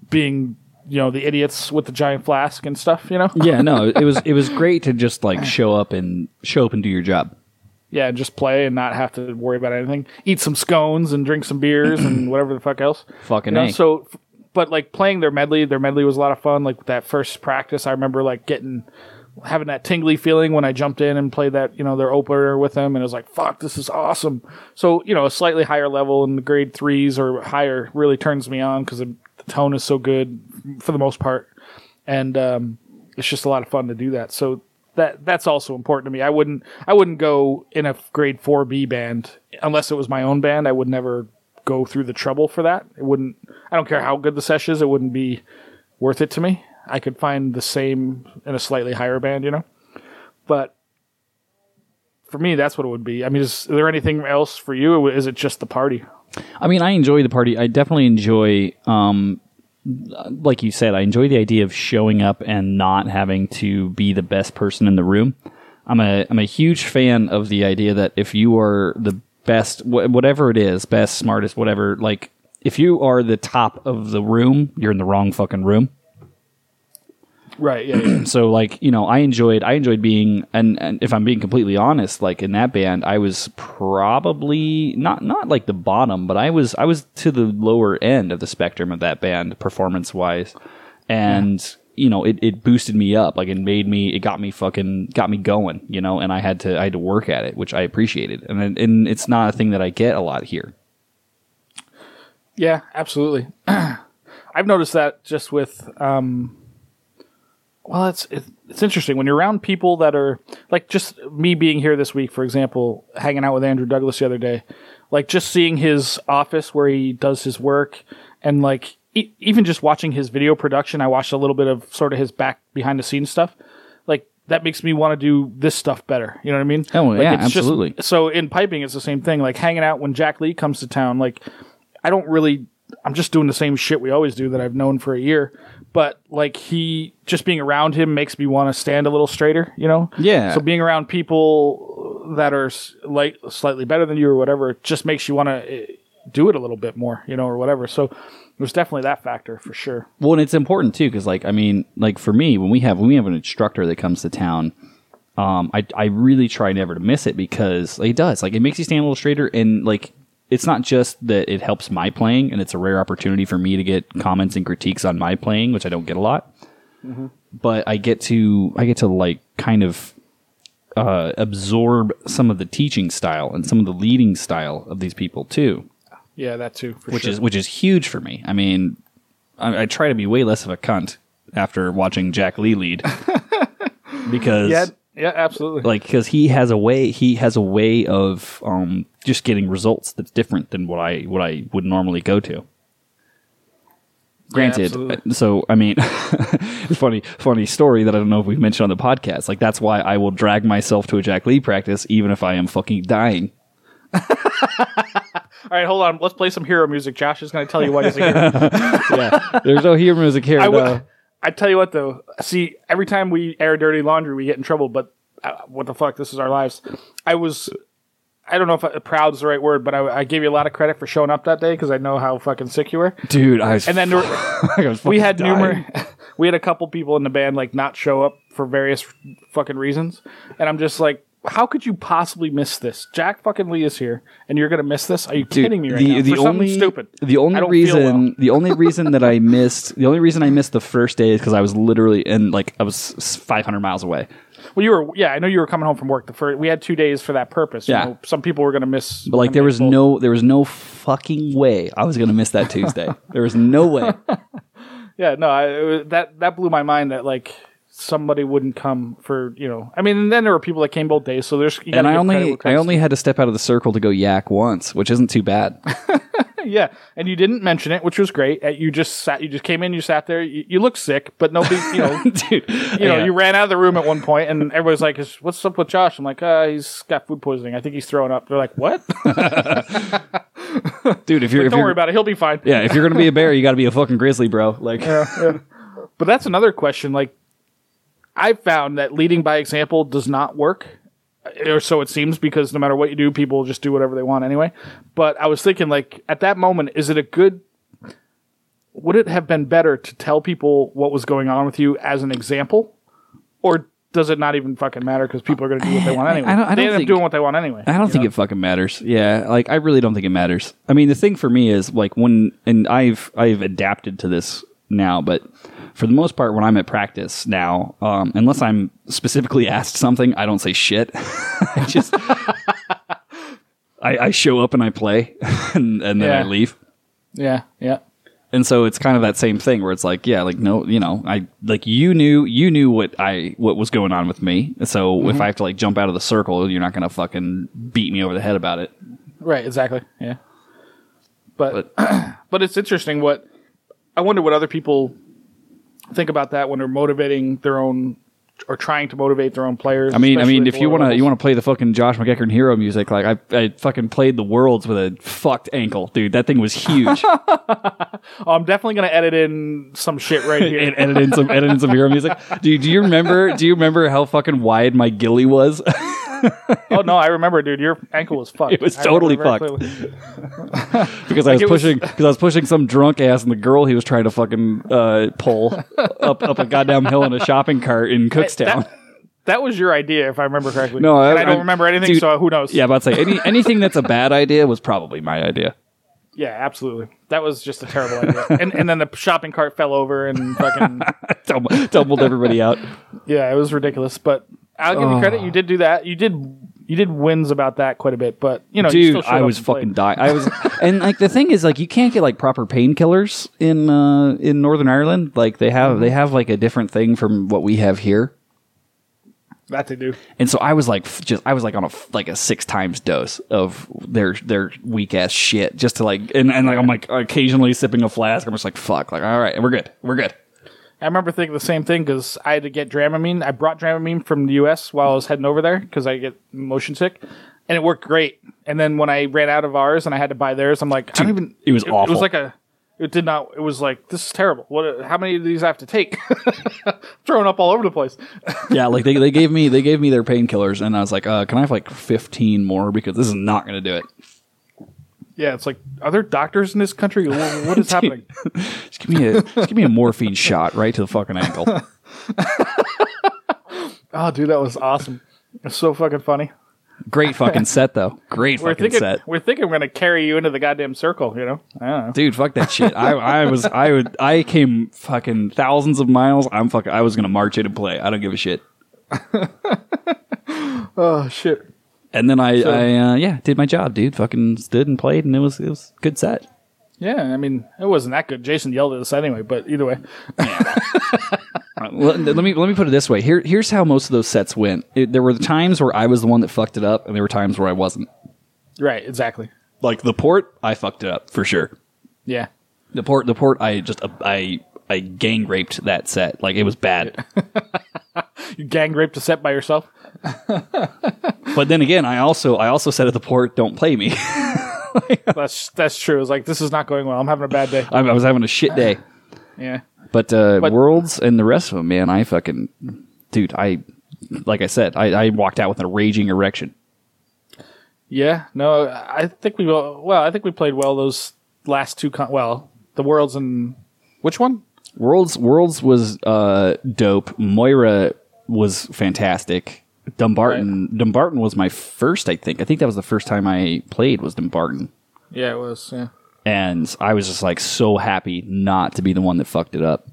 being, you know, the idiots with the giant flask and stuff. You know, yeah no it was it was great to just like show up and show up and do your job yeah, and just play and not have to worry about anything. Eat some scones and drink some beers and whatever the fuck else. fucking You know, A. so, but like playing their medley, their medley was a lot of fun. Like that first practice, I remember like getting having that tingly feeling when I jumped in and played that, you know, their opener with them, and it was like, fuck, this is awesome. So, you know, a slightly higher level in the grade threes or higher really turns me on because the tone is so good for the most part, and um, it's just a lot of fun to do that. So that that's also important to me. I wouldn't I wouldn't go in a grade four B band unless it was my own band. I would never go through the trouble for that. It wouldn't. I don't care how good the sesh is. It wouldn't be worth it to me. I could find the same in a slightly higher band, you know. But for me, that's what it would be. I mean, is, there anything else for you? Is it just the party? I mean, I enjoy the party. I definitely enjoy, um, like you said, I enjoy the idea of showing up and not having to be the best person in the room. I'm a I'm a huge fan of the idea that if you are the best, wh- whatever it is, best, smartest, whatever, like if you are the top of the room, you're in the wrong fucking room. Right. Yeah. yeah. so like you know i enjoyed i enjoyed being and, and if i'm being completely honest like in that band i was probably not not like the bottom but i was i was to the lower end of the spectrum of that band performance wise and you know it, it boosted me up like it made me it got me fucking got me going you know and i had to i had to work at it which i appreciated and and it's not a thing that i get a lot here Yeah, absolutely. I've noticed that just with, um, well, it's it's interesting when you're around people that are like just me being here this week, for example, hanging out with Andrew Douglas the other day, like just seeing his office where he does his work, and like e- even just watching his video production. I watched a little bit of sort of his back behind the scenes stuff, like. That makes me want to do this stuff better. You know what I mean? Oh, Like, yeah, it's just- absolutely. so in piping, it's the same thing. Like hanging out when Jack Lee comes to town. Like I don't really. I'm just doing the same shit we always do that I've known for a year. But like he, just being around him makes me want to stand a little straighter. You know? Yeah. So being around people that are like slightly better than you or whatever just makes you want to do it a little bit more. You know, or whatever. So there's definitely that factor for sure. Well, and it's important too because, like, I mean, like for me, when we have when we have an instructor that comes to town, um, I I really try never to miss it because like, it does like it makes you stand a little straighter and like it's not just that it helps my playing and it's a rare opportunity for me to get comments and critiques on my playing, which I don't get a lot, but I get to I get to like kind of uh, absorb some of the teaching style and some of the leading style of these people too Yeah, that too. For which sure. is which is huge for me. I mean, I, I try to be way less of a cunt after watching Jack Lee lead because yeah, yeah, absolutely. like because he has a way he has a way of um just getting results that's different than what I what I would normally go to. Granted, absolutely. so I mean, it's funny funny story that I don't know if we've mentioned on the podcast. Like that's why I will drag myself to a Jack Lee practice even if I am fucking dying. All right, hold on. Let's play some hero music. Josh is going to tell you why a hero. Yeah, there's no hero music here. I though. I tell you what, though. See, every time we air dirty laundry, we get in trouble. But uh, what the fuck? This is our lives. I was. I don't know if uh, proud is the right word, but I, I gave you a lot of credit for showing up that day because I know how fucking sick you were. dude. I was And then there was we had numerous. We had a couple people in the band like not show up for various fucking reasons, and I'm just like, how could you possibly miss this? Jack fucking Lee is here, and you're gonna miss this? Are you Dude, kidding me right the, now? the For only stupid. the only I don't feel reason well. the only reason that I missed the only reason I missed the first day is because I was literally in like I was 500 miles away. Well, you were, yeah, I know you were coming home from work. The first, we had two days for that purpose. You Yeah. know, some people were gonna miss, But like there was no there was no fucking way I was gonna miss that Tuesday. there was no way. Yeah, no, I, it was, that that blew my mind that like somebody wouldn't come for you know. I mean, and then there were people that came both days, so there's and I only I only had to step out of the circle to go yak once, which isn't too bad. yeah, and you didn't mention it, which was great. Uh, You just sat, you just came in, you sat there, you, you looked sick, but nobody, you know, Dude, you know, you ran out of the room at one point, and everybody's like, "What's up with Josh?" I'm like, uh, "He's got food poisoning. I think he's throwing up." They're like, "What?" dude, if you're if Don't you're worry about it. He'll be fine. yeah, if you're gonna be a bear, you got to be a fucking grizzly, bro. Like, But that's another question. Like, I found that leading by example does not work, or so it seems, because no matter what you do, people just do whatever they want anyway. But I was thinking, like, at that moment, is it a good? Would it have been better to tell people what was going on with you as an example, or does it not even fucking matter because people are going to do what they want anyway? I don't- I they don't end up doing what they want anyway. I don't think it fucking matters. Yeah, like I really don't think it matters. I mean, the thing for me is like when, and I've I've adapted to this now, but for the most part, when I'm at practice now, um, unless I'm specifically asked something, I don't say shit. I just I, I show up and I play, and, and then I leave. Yeah, yeah. And so it's kind of that same thing where it's like, yeah, like no, you know, I like you knew you knew what I what was going on with me. So Mm-hmm. if I have to like jump out of the circle, you're not gonna fucking beat me over the head about it. Right, exactly. Yeah. But but, it's interesting what I wonder what other people think about that when they're motivating their own or trying to motivate their own players. I mean, I mean, if you want to, you want to play the fucking Josh McEachern hero music, like I, I fucking played the Worlds with a fucked ankle, dude. That thing was huge. I'm definitely going to edit in some shit right here. and edit in some, edit in some hero music. Dude, do you remember? Do you remember how fucking wide my gilly was? oh no, I remember, dude. Your ankle was fucked. It was I totally fucked. because I was pushing because I was pushing some drunk ass and the girl he was trying to fucking uh, pull up up a goddamn hill in a shopping cart in Cookstown. That, that was your idea, if I remember correctly. No, I- I, don't remember anything, dude, so who knows? yeah, but I'd say any anything that's a bad idea was probably my idea. yeah, absolutely. That was just a terrible idea. And and then the shopping cart fell over and fucking Tumbled, tumbled everybody out. Yeah, it was ridiculous, but I'll give you credit. You did do that. You did you did wins about that quite a bit, but you know, you still Dude, showed I up was and played. fucking dying. I was, and like the thing is, like you can't get like proper painkillers in uh, in Northern Ireland. Like they have, they have like a different thing from what we have here. that to do. And so I was like, f- just I was like on a f- like a six times dose of their their weak ass shit, just to like, and, and like I'm like occasionally sipping a flask. I'm just like, fuck, like all right, we're good, we're good. I remember thinking the same thing because I had to get Dramamine. I brought Dramamine from the U.S. while I was heading over there because I get motion sick, and it worked great. And then when I ran out of ours and I had to buy theirs, I'm like, I don't even. it was It awful. was like a. It did not. It was like this is terrible. What? How many of these I have to take? Throwing up all over the place. Yeah, like they, they gave me they gave me their painkillers, and I was like, uh, can I have like 15 more because this is not going to do it. Yeah, it's like, are there doctors in this country? What is happening? Just give me a just give me a morphine shot right to the fucking ankle. Oh, dude, that was awesome. It's so fucking funny. Great fucking set though. Great We're fucking thinking set. we're thinking we're gonna carry you into the goddamn circle. You know, I know. Dude, fuck that shit. I, I was I would I came fucking thousands of miles. I'm fucking I was gonna march in and play. I don't give a shit. Oh shit. And then I, I uh, yeah, did my job, dude. Fucking stood and played, and it was it was a good set. Yeah, I mean, it wasn't that good. Jason yelled at us anyway, but either way, Let, let me let me put it this way. Here here's how most of those sets went. It, there were the times where I was the one that fucked it up, and there were times where I wasn't. right, exactly. Like the port, I fucked it up for sure. Yeah, The port, the port, I just uh, I I gang raped that set. Like it was bad. you gang raped a set by yourself. but then again, I also I also said at the port, don't play me. That's that's true. It's like this is not going well. I'm having a bad day. I, I was having a shit day. Yeah, But, uh, But- worlds and the rest of them, man, I fucking dude, I like I said, I, I walked out with a raging erection. yeah. No, I think we well. well, I think we played well those last two. Con- well, the worlds and which one? Worlds Worlds was uh, dope. Moira was fantastic. Dumbarton. Dumbarton was my first. I think. I think that was the first time I played was Dumbarton, Yeah, it was. Yeah. and I was just like so happy not to be the one that fucked it up.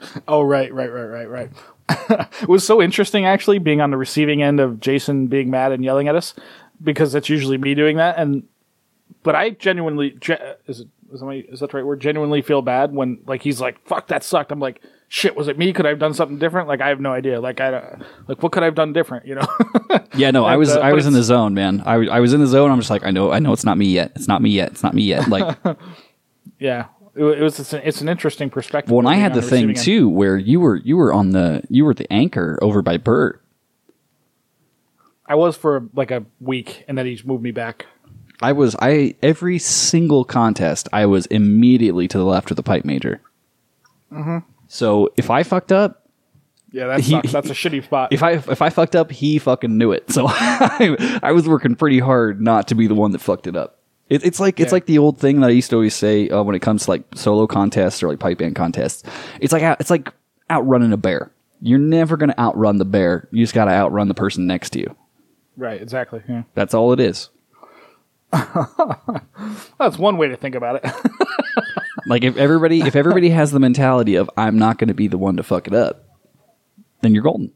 Oh right, right, right, right, right. it was so interesting actually being on the receiving end of Jason being mad and yelling at us because that's usually me doing that. And but I genuinely ge- is it is, my, is that the right word? Genuinely feel bad when like he's like fuck that sucked. I'm like shit. Was it me? Could I have done something different? Like I have no idea. Like I don't- like what could I have done different? You know. Yeah, no, I was uh, I was in the zone, man. I, was- I was in the zone. I'm just like I know I know it's not me yet. It's not me yet. It's not me yet. Like yeah. It, it was it's an, it's an interesting perspective. when I had the thing end. too, where you were you were on the you were the anchor over by Bert. I was for like a week, and then he's moved me back. I was I every single contest I was immediately to the left of the pipe major. Mm-hmm. So if I fucked up, Yeah, that He- sucks. That's a shitty spot. if I if I fucked up, he fucking knew it. So I, I was working pretty hard not to be the one that fucked it up. It, it's like it's like the old thing that I used to always say uh, when it comes to like solo contests or like pipe band contests. It's like it's like outrunning a bear. You're never going to outrun the bear. You just got to outrun the person next to you. right, exactly. Yeah. That's all it is. That's one way to think about it. Like if everybody if everybody has the mentality of I'm not going to be the one to fuck it up, then you're golden.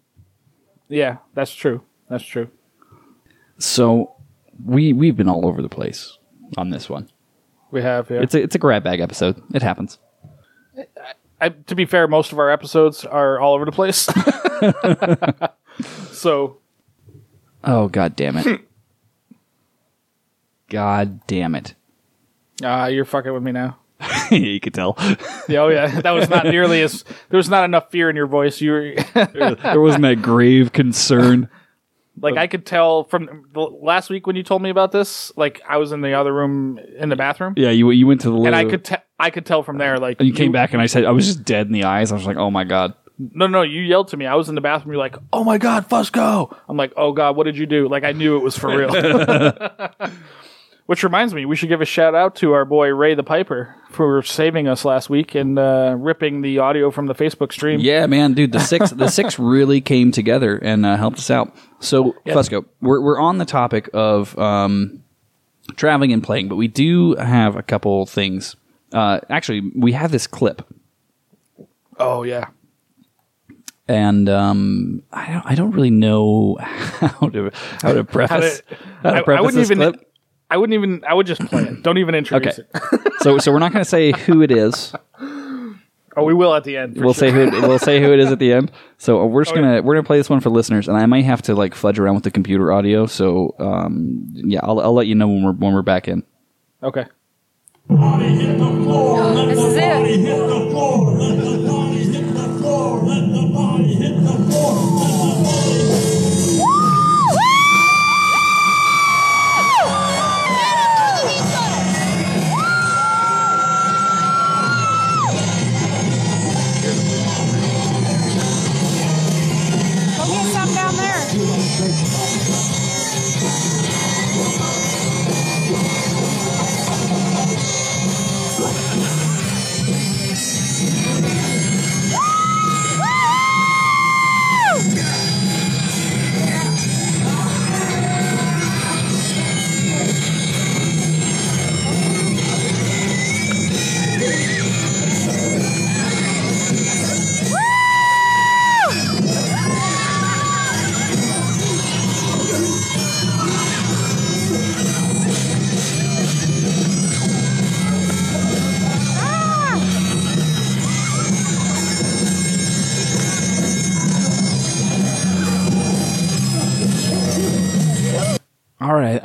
yeah, that's true. That's true. So we we've been all over the place on this one. We have. Yeah. It's a it's a grab bag episode. It happens. I, to be fair, most of our episodes are all over the place. so Oh god damn it. God damn it. uh, you're fucking with me now. you could tell. Yeah, oh yeah, that was not nearly as. There was not enough fear in your voice. You were there wasn't that grave concern. like I could tell from the last week when you told me about this. Like I was in the other room in the bathroom, Yeah, you you went to the and I could te- I could tell from there. Like and you came back and I said I was just dead in the eyes. I was like, "Oh my god." No, no, you yelled to me. I was in the bathroom. You're like, "Oh my god, Fusco!" I'm like, "Oh god, what did you do?" Like I knew it was for real. Which reminds me, we should give a shout out to our boy Ray the Piper for saving us last week and uh, ripping the audio from the Facebook stream. Yeah, man, dude, the six the six really came together and uh, helped us out. So, Fusco, we're we're on the topic of um, traveling and playing, but we do have a couple things. Uh, actually, we have this clip, Oh yeah. and um, I don't I don't really know how to how to preface how to, I, I wouldn't even. clip. I wouldn't even. I would just play it. Don't even introduce Okay. it. So so we're not going to say who it is. Oh, we will at the end. for We'll sure. say who it, we'll say who it is at the end. So we're just Okay. gonna we're gonna play this one for listeners, and I might have to like fudge around with the computer audio. So um, yeah, I'll I'll let you know when we're when we're back in. Okay. This is it.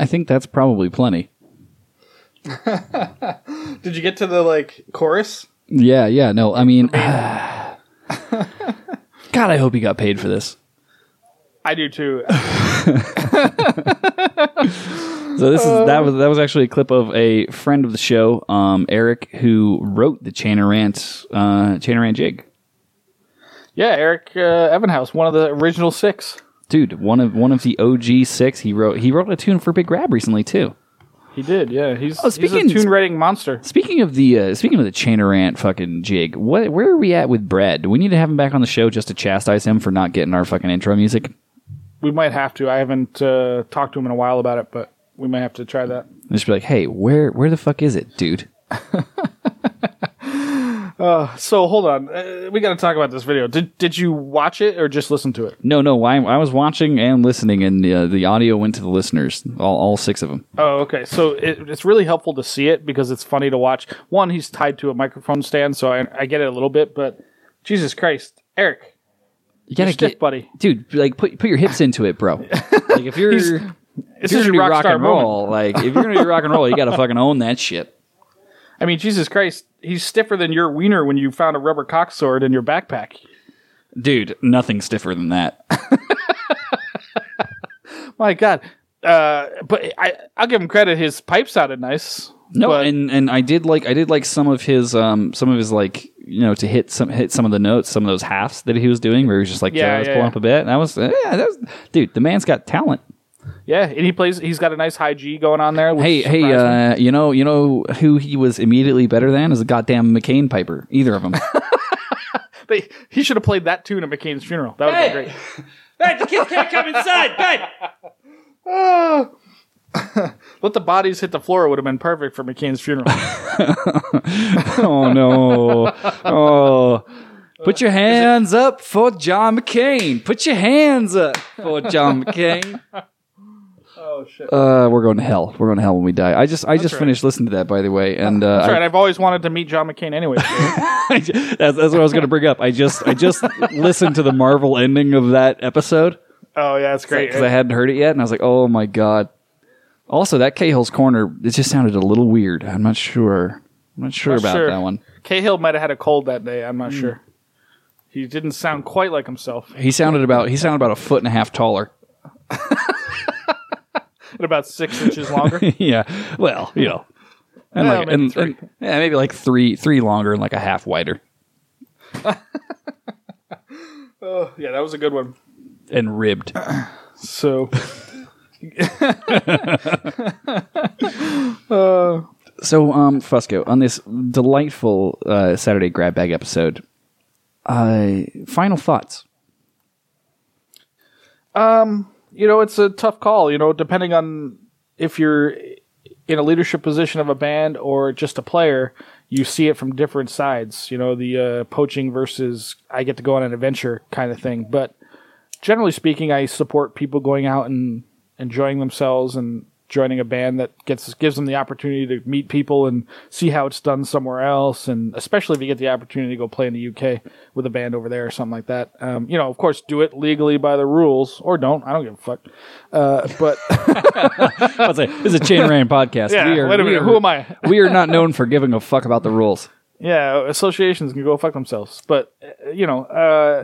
Think that's probably plenty. Did you get to the like chorus? Yeah, yeah. No, I mean, God, I hope he got paid for this. I do too. So this is that was that was actually a clip of a friend of the show, um, Eric, who wrote the Chanarant uh, Chanarant jig. yeah, Eric uh, Evanhouse, one of the original six. Dude, one of one of the OG six. He wrote he wrote a tune for Big Rab recently too. He did. Yeah, he's, Oh, he's speaking- a tune writing monster. Speaking of the uh, speaking of the Chanarant fucking jig, what where are we at with Brad? Do we need to have him back on the show just to chastise him for not getting our fucking intro music? we might have to. I haven't uh, talked to him in a while about it, but we might have to try that. Just be like, hey, where where the fuck is it, dude? So hold on, uh, we got to talk about this video. Did did you watch it or just listen to it? No, no, I, I was watching and listening, and uh, the audio went to the listeners, all, all six of them. Oh, okay. So it, it's really helpful to see it because it's funny to watch. One, he's tied to a microphone stand, so I, I get it a little bit. But Jesus Christ, Eric, You gotta stiff, get, buddy. dude. Like, put put your hips into it, bro. Like, if you're He's- if you're gonna do rock rock and moment. roll, like if you're gonna be rock and roll, you gotta fucking own that shit. I mean, Jesus Christ, he's stiffer than your wiener when you found a rubber cock sword in your backpack. Dude, nothing stiffer than that. My God. Uh, but I, I'll give him credit. His pipe sounded nice. No, but, and and I did like I did like some of his um some of his like you know to hit some hit some of the notes, some of those halves that he was doing where he was just like Yeah, yeah, yeah, pulling yeah. up a bit. And that was yeah, that was dude. The man's got talent. Yeah, and he plays. He's got a nice high G going on there. Hey, hey, uh, you know, you know who he was immediately better than is a goddamn McCain Piper. Either of them. They- he should have played that tune at McCain's funeral. That would have been great. hey, the kids can't come inside, babe. Let the bodies hit the floor would have been perfect for McCain's funeral. Oh no. Oh. Put your hands up for John McCain. Put your hands up for John McCain. Oh shit! Uh, we're going to hell. We're going to hell when we die. I just, I just right. finished listening to that, by the way, and uh, That's right. I've always wanted to meet John McCain anyway. I that's, that's what I was going to bring up. I just, I just listened to the Marvel ending of that episode oh yeah, that's great. because I hadn't heard it yet, and I was like, oh my god. Also, that Cahill's corner, it just sounded a little weird. I'm not sure. I'm not sure Not about sure. that one. Cahill might have had a cold that day. I'm not sure. He didn't sound quite like himself. He sounded about, he sounded about a foot and a half taller. And about six inches longer. yeah. Well, you know. And Well, like, maybe and, three. and- yeah, maybe like three, three longer and like a half wider oh yeah, that was a good one. and ribbed. So So, um, Fusco, on this delightful uh, Saturday grab bag episode, uh, final thoughts. You know, it's a tough call. You know, depending on if you're in a leadership position of a band or just a player, you see it from different sides. You know, the uh, poaching versus I get to go on an adventure kind of thing. But generally speaking, I support people going out and enjoying themselves and joining a band that gets gives them the opportunity to meet people and see how it's done somewhere else and especially if you get the opportunity to go play in the UK with a band over there or something like that um, you know of course do it legally by the rules or don't I don't give a fuck uh, but I like, this is a Chain Ran podcast. Yeah, we are, wait a minute, are- who am I? we are not known for giving a fuck about the rules. yeah associations can go fuck themselves but uh, you know uh,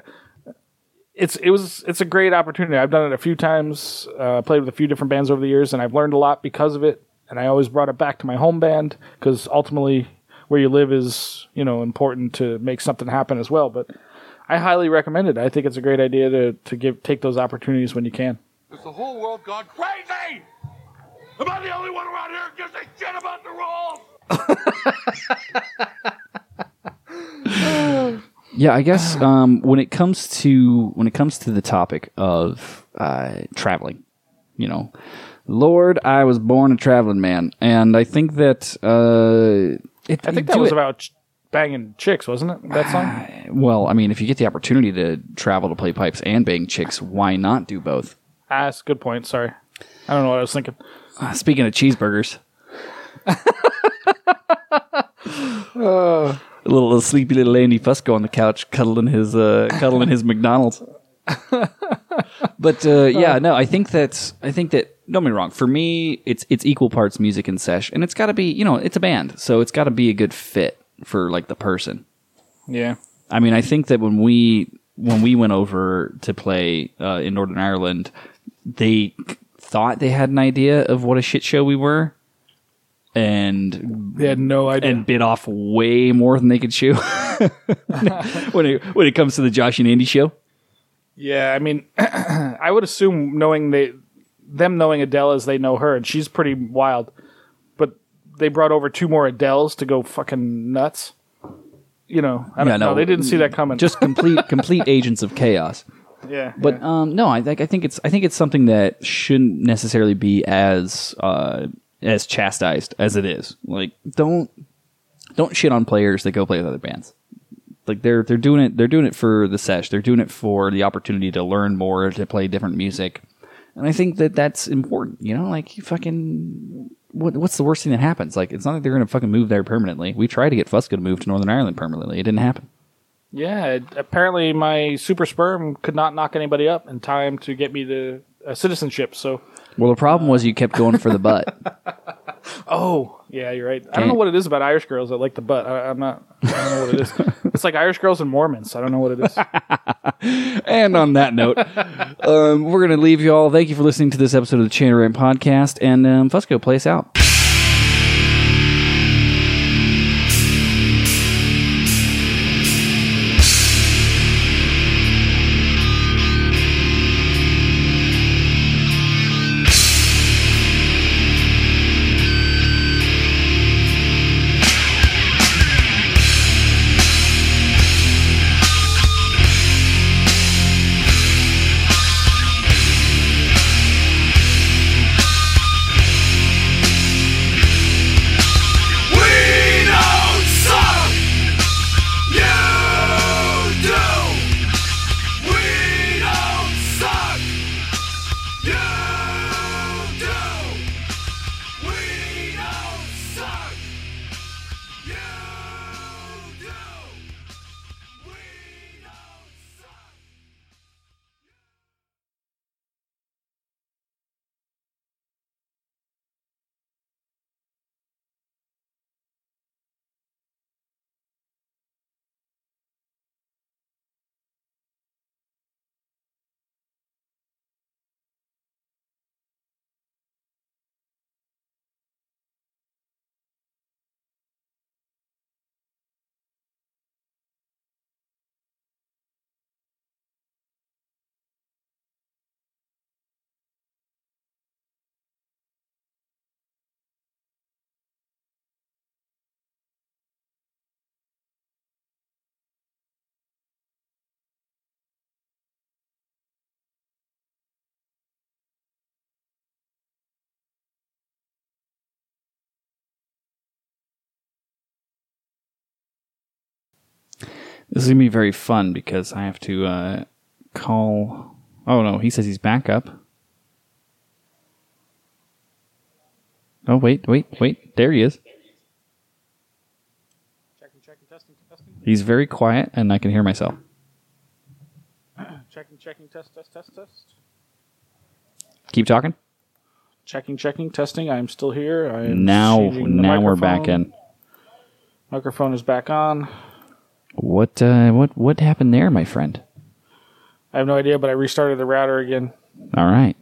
it's it was it's a great opportunity. I've done it a few times uh, played with a few different bands over the years and I've learned a lot because of it. And I always brought it back to my home band because ultimately where you live is you know important to make something happen as well. But I highly recommend it. I think it's a great idea to to give take those opportunities when you can. Has the whole world gone crazy? Am I the only one around here who gives a shit about the rules? Yeah, I guess um, when it comes to when it comes to the topic of uh, traveling, you know, Lord, I was born a traveling man, and I think that uh, it, I think you that was it- about banging chicks wasn't it that song? Well. I mean, if you get the opportunity to travel to play pipes and bang chicks, why not do both? ah that's a good point sorry. I don't know what I was thinking. Uh, speaking of cheeseburgers, a little, little sleepy little Andy Fusco on the couch, cuddling his uh, cuddling his McDonald's. but uh, yeah, no, I think that I think that don't get me wrong. For me, it's it's equal parts music and sesh, and it's got to be you know it's a band, so it's got to be a good fit for like the person. yeah I mean, I think that when we when we went over to play uh, in Northern Ireland, they thought they had an idea of what a shit show we were, and they had no idea and bit off way more than they could chew when it when it comes to the Josh and Andy show. Yeah, I mean, I would assume knowing they, them knowing Adele as they know her, and she's pretty wild. But they brought over two more Adeles to go fucking nuts. You know, I don't Yeah, know. no, They didn't see that coming. Just complete complete agents of chaos. Yeah. But yeah. um, no, I think I think it's I think it's something that shouldn't necessarily be as uh, as chastised as it is. Like, don't don't shit on players that go play with other bands. Like they're they're doing it they're doing it for the sesh. They're doing it for the opportunity to learn more, to play different music, and I think that that's important. You know, like you fucking. What, what's the worst thing that happens? Like, it's not like they're going to fucking move there permanently. We tried to get Fusco to move to Northern Ireland permanently. It didn't happen. yeah. it- apparently, my super sperm could not knock anybody up in time to get me the uh, citizenship. So. Well, the problem was you kept going for the butt. Oh, yeah, you're right. I don't know what it is about Irish girls that like the butt. I, I'm not. I don't know what it is. it's like Irish girls and Mormons. I don't know what it is. And on that note, um, we're going to leave you all. Thank you for listening to this episode of the Chanarant Podcast. And um, Fusco, play us out. This is going to be very fun because I have to uh, call. Oh, no. He says he's back up. Oh, wait, wait, wait. There he is. checking, checking, testing, testing. He's very quiet, and I can hear myself. Checking, checking, test, test, test, test. Keep talking. Checking, checking, testing. I'm still here. I am Now, now we're back in. Microphone is back on. What, uh, what, what happened there, my friend? I have no idea, but I restarted the router again. All right.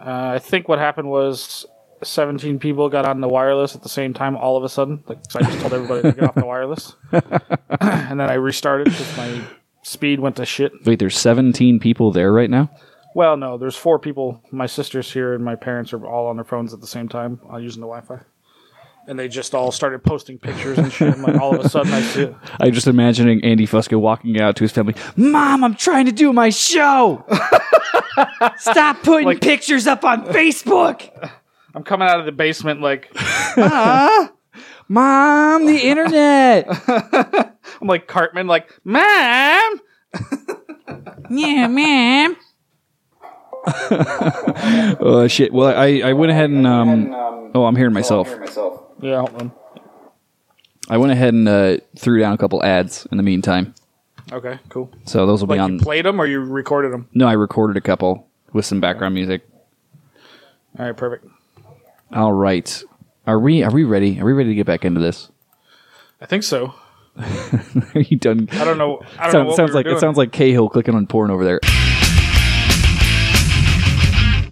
Uh, I think what happened was 17 people got on the wireless at the same time all of a sudden. Like, so I just told everybody to get off the wireless. and then I restarted because my speed went to shit. Wait, there's 17 people there right now? Well, no, there's four people. My sister's here and my parents are all on their phones at the same time uh, using the Wi Fi. And they just all started posting pictures and shit. And like, all of a sudden, I see it. I'm just imagining Andy Fusco walking out to his family. Mom, I'm trying to do my show. Stop putting Like- pictures up on Facebook. I'm coming out of the basement like, Mom, the internet. I'm like Cartman, like, Mom! yeah, ma'am. oh shit! Well, I I went ahead and um. Oh, I'm hearing myself. Yeah, hold on. I went ahead and uh, threw down a couple ads in the meantime, Okay, cool. so those will be on. you played them or you recorded them? no, I recorded a couple with some background music. All right, perfect. All right, are we are we ready? Are we ready to get back into this? I think so. Are you done? I don't know. I don't know Sounds, what sounds we were like doing. it sounds like Cahill clicking on porn over there.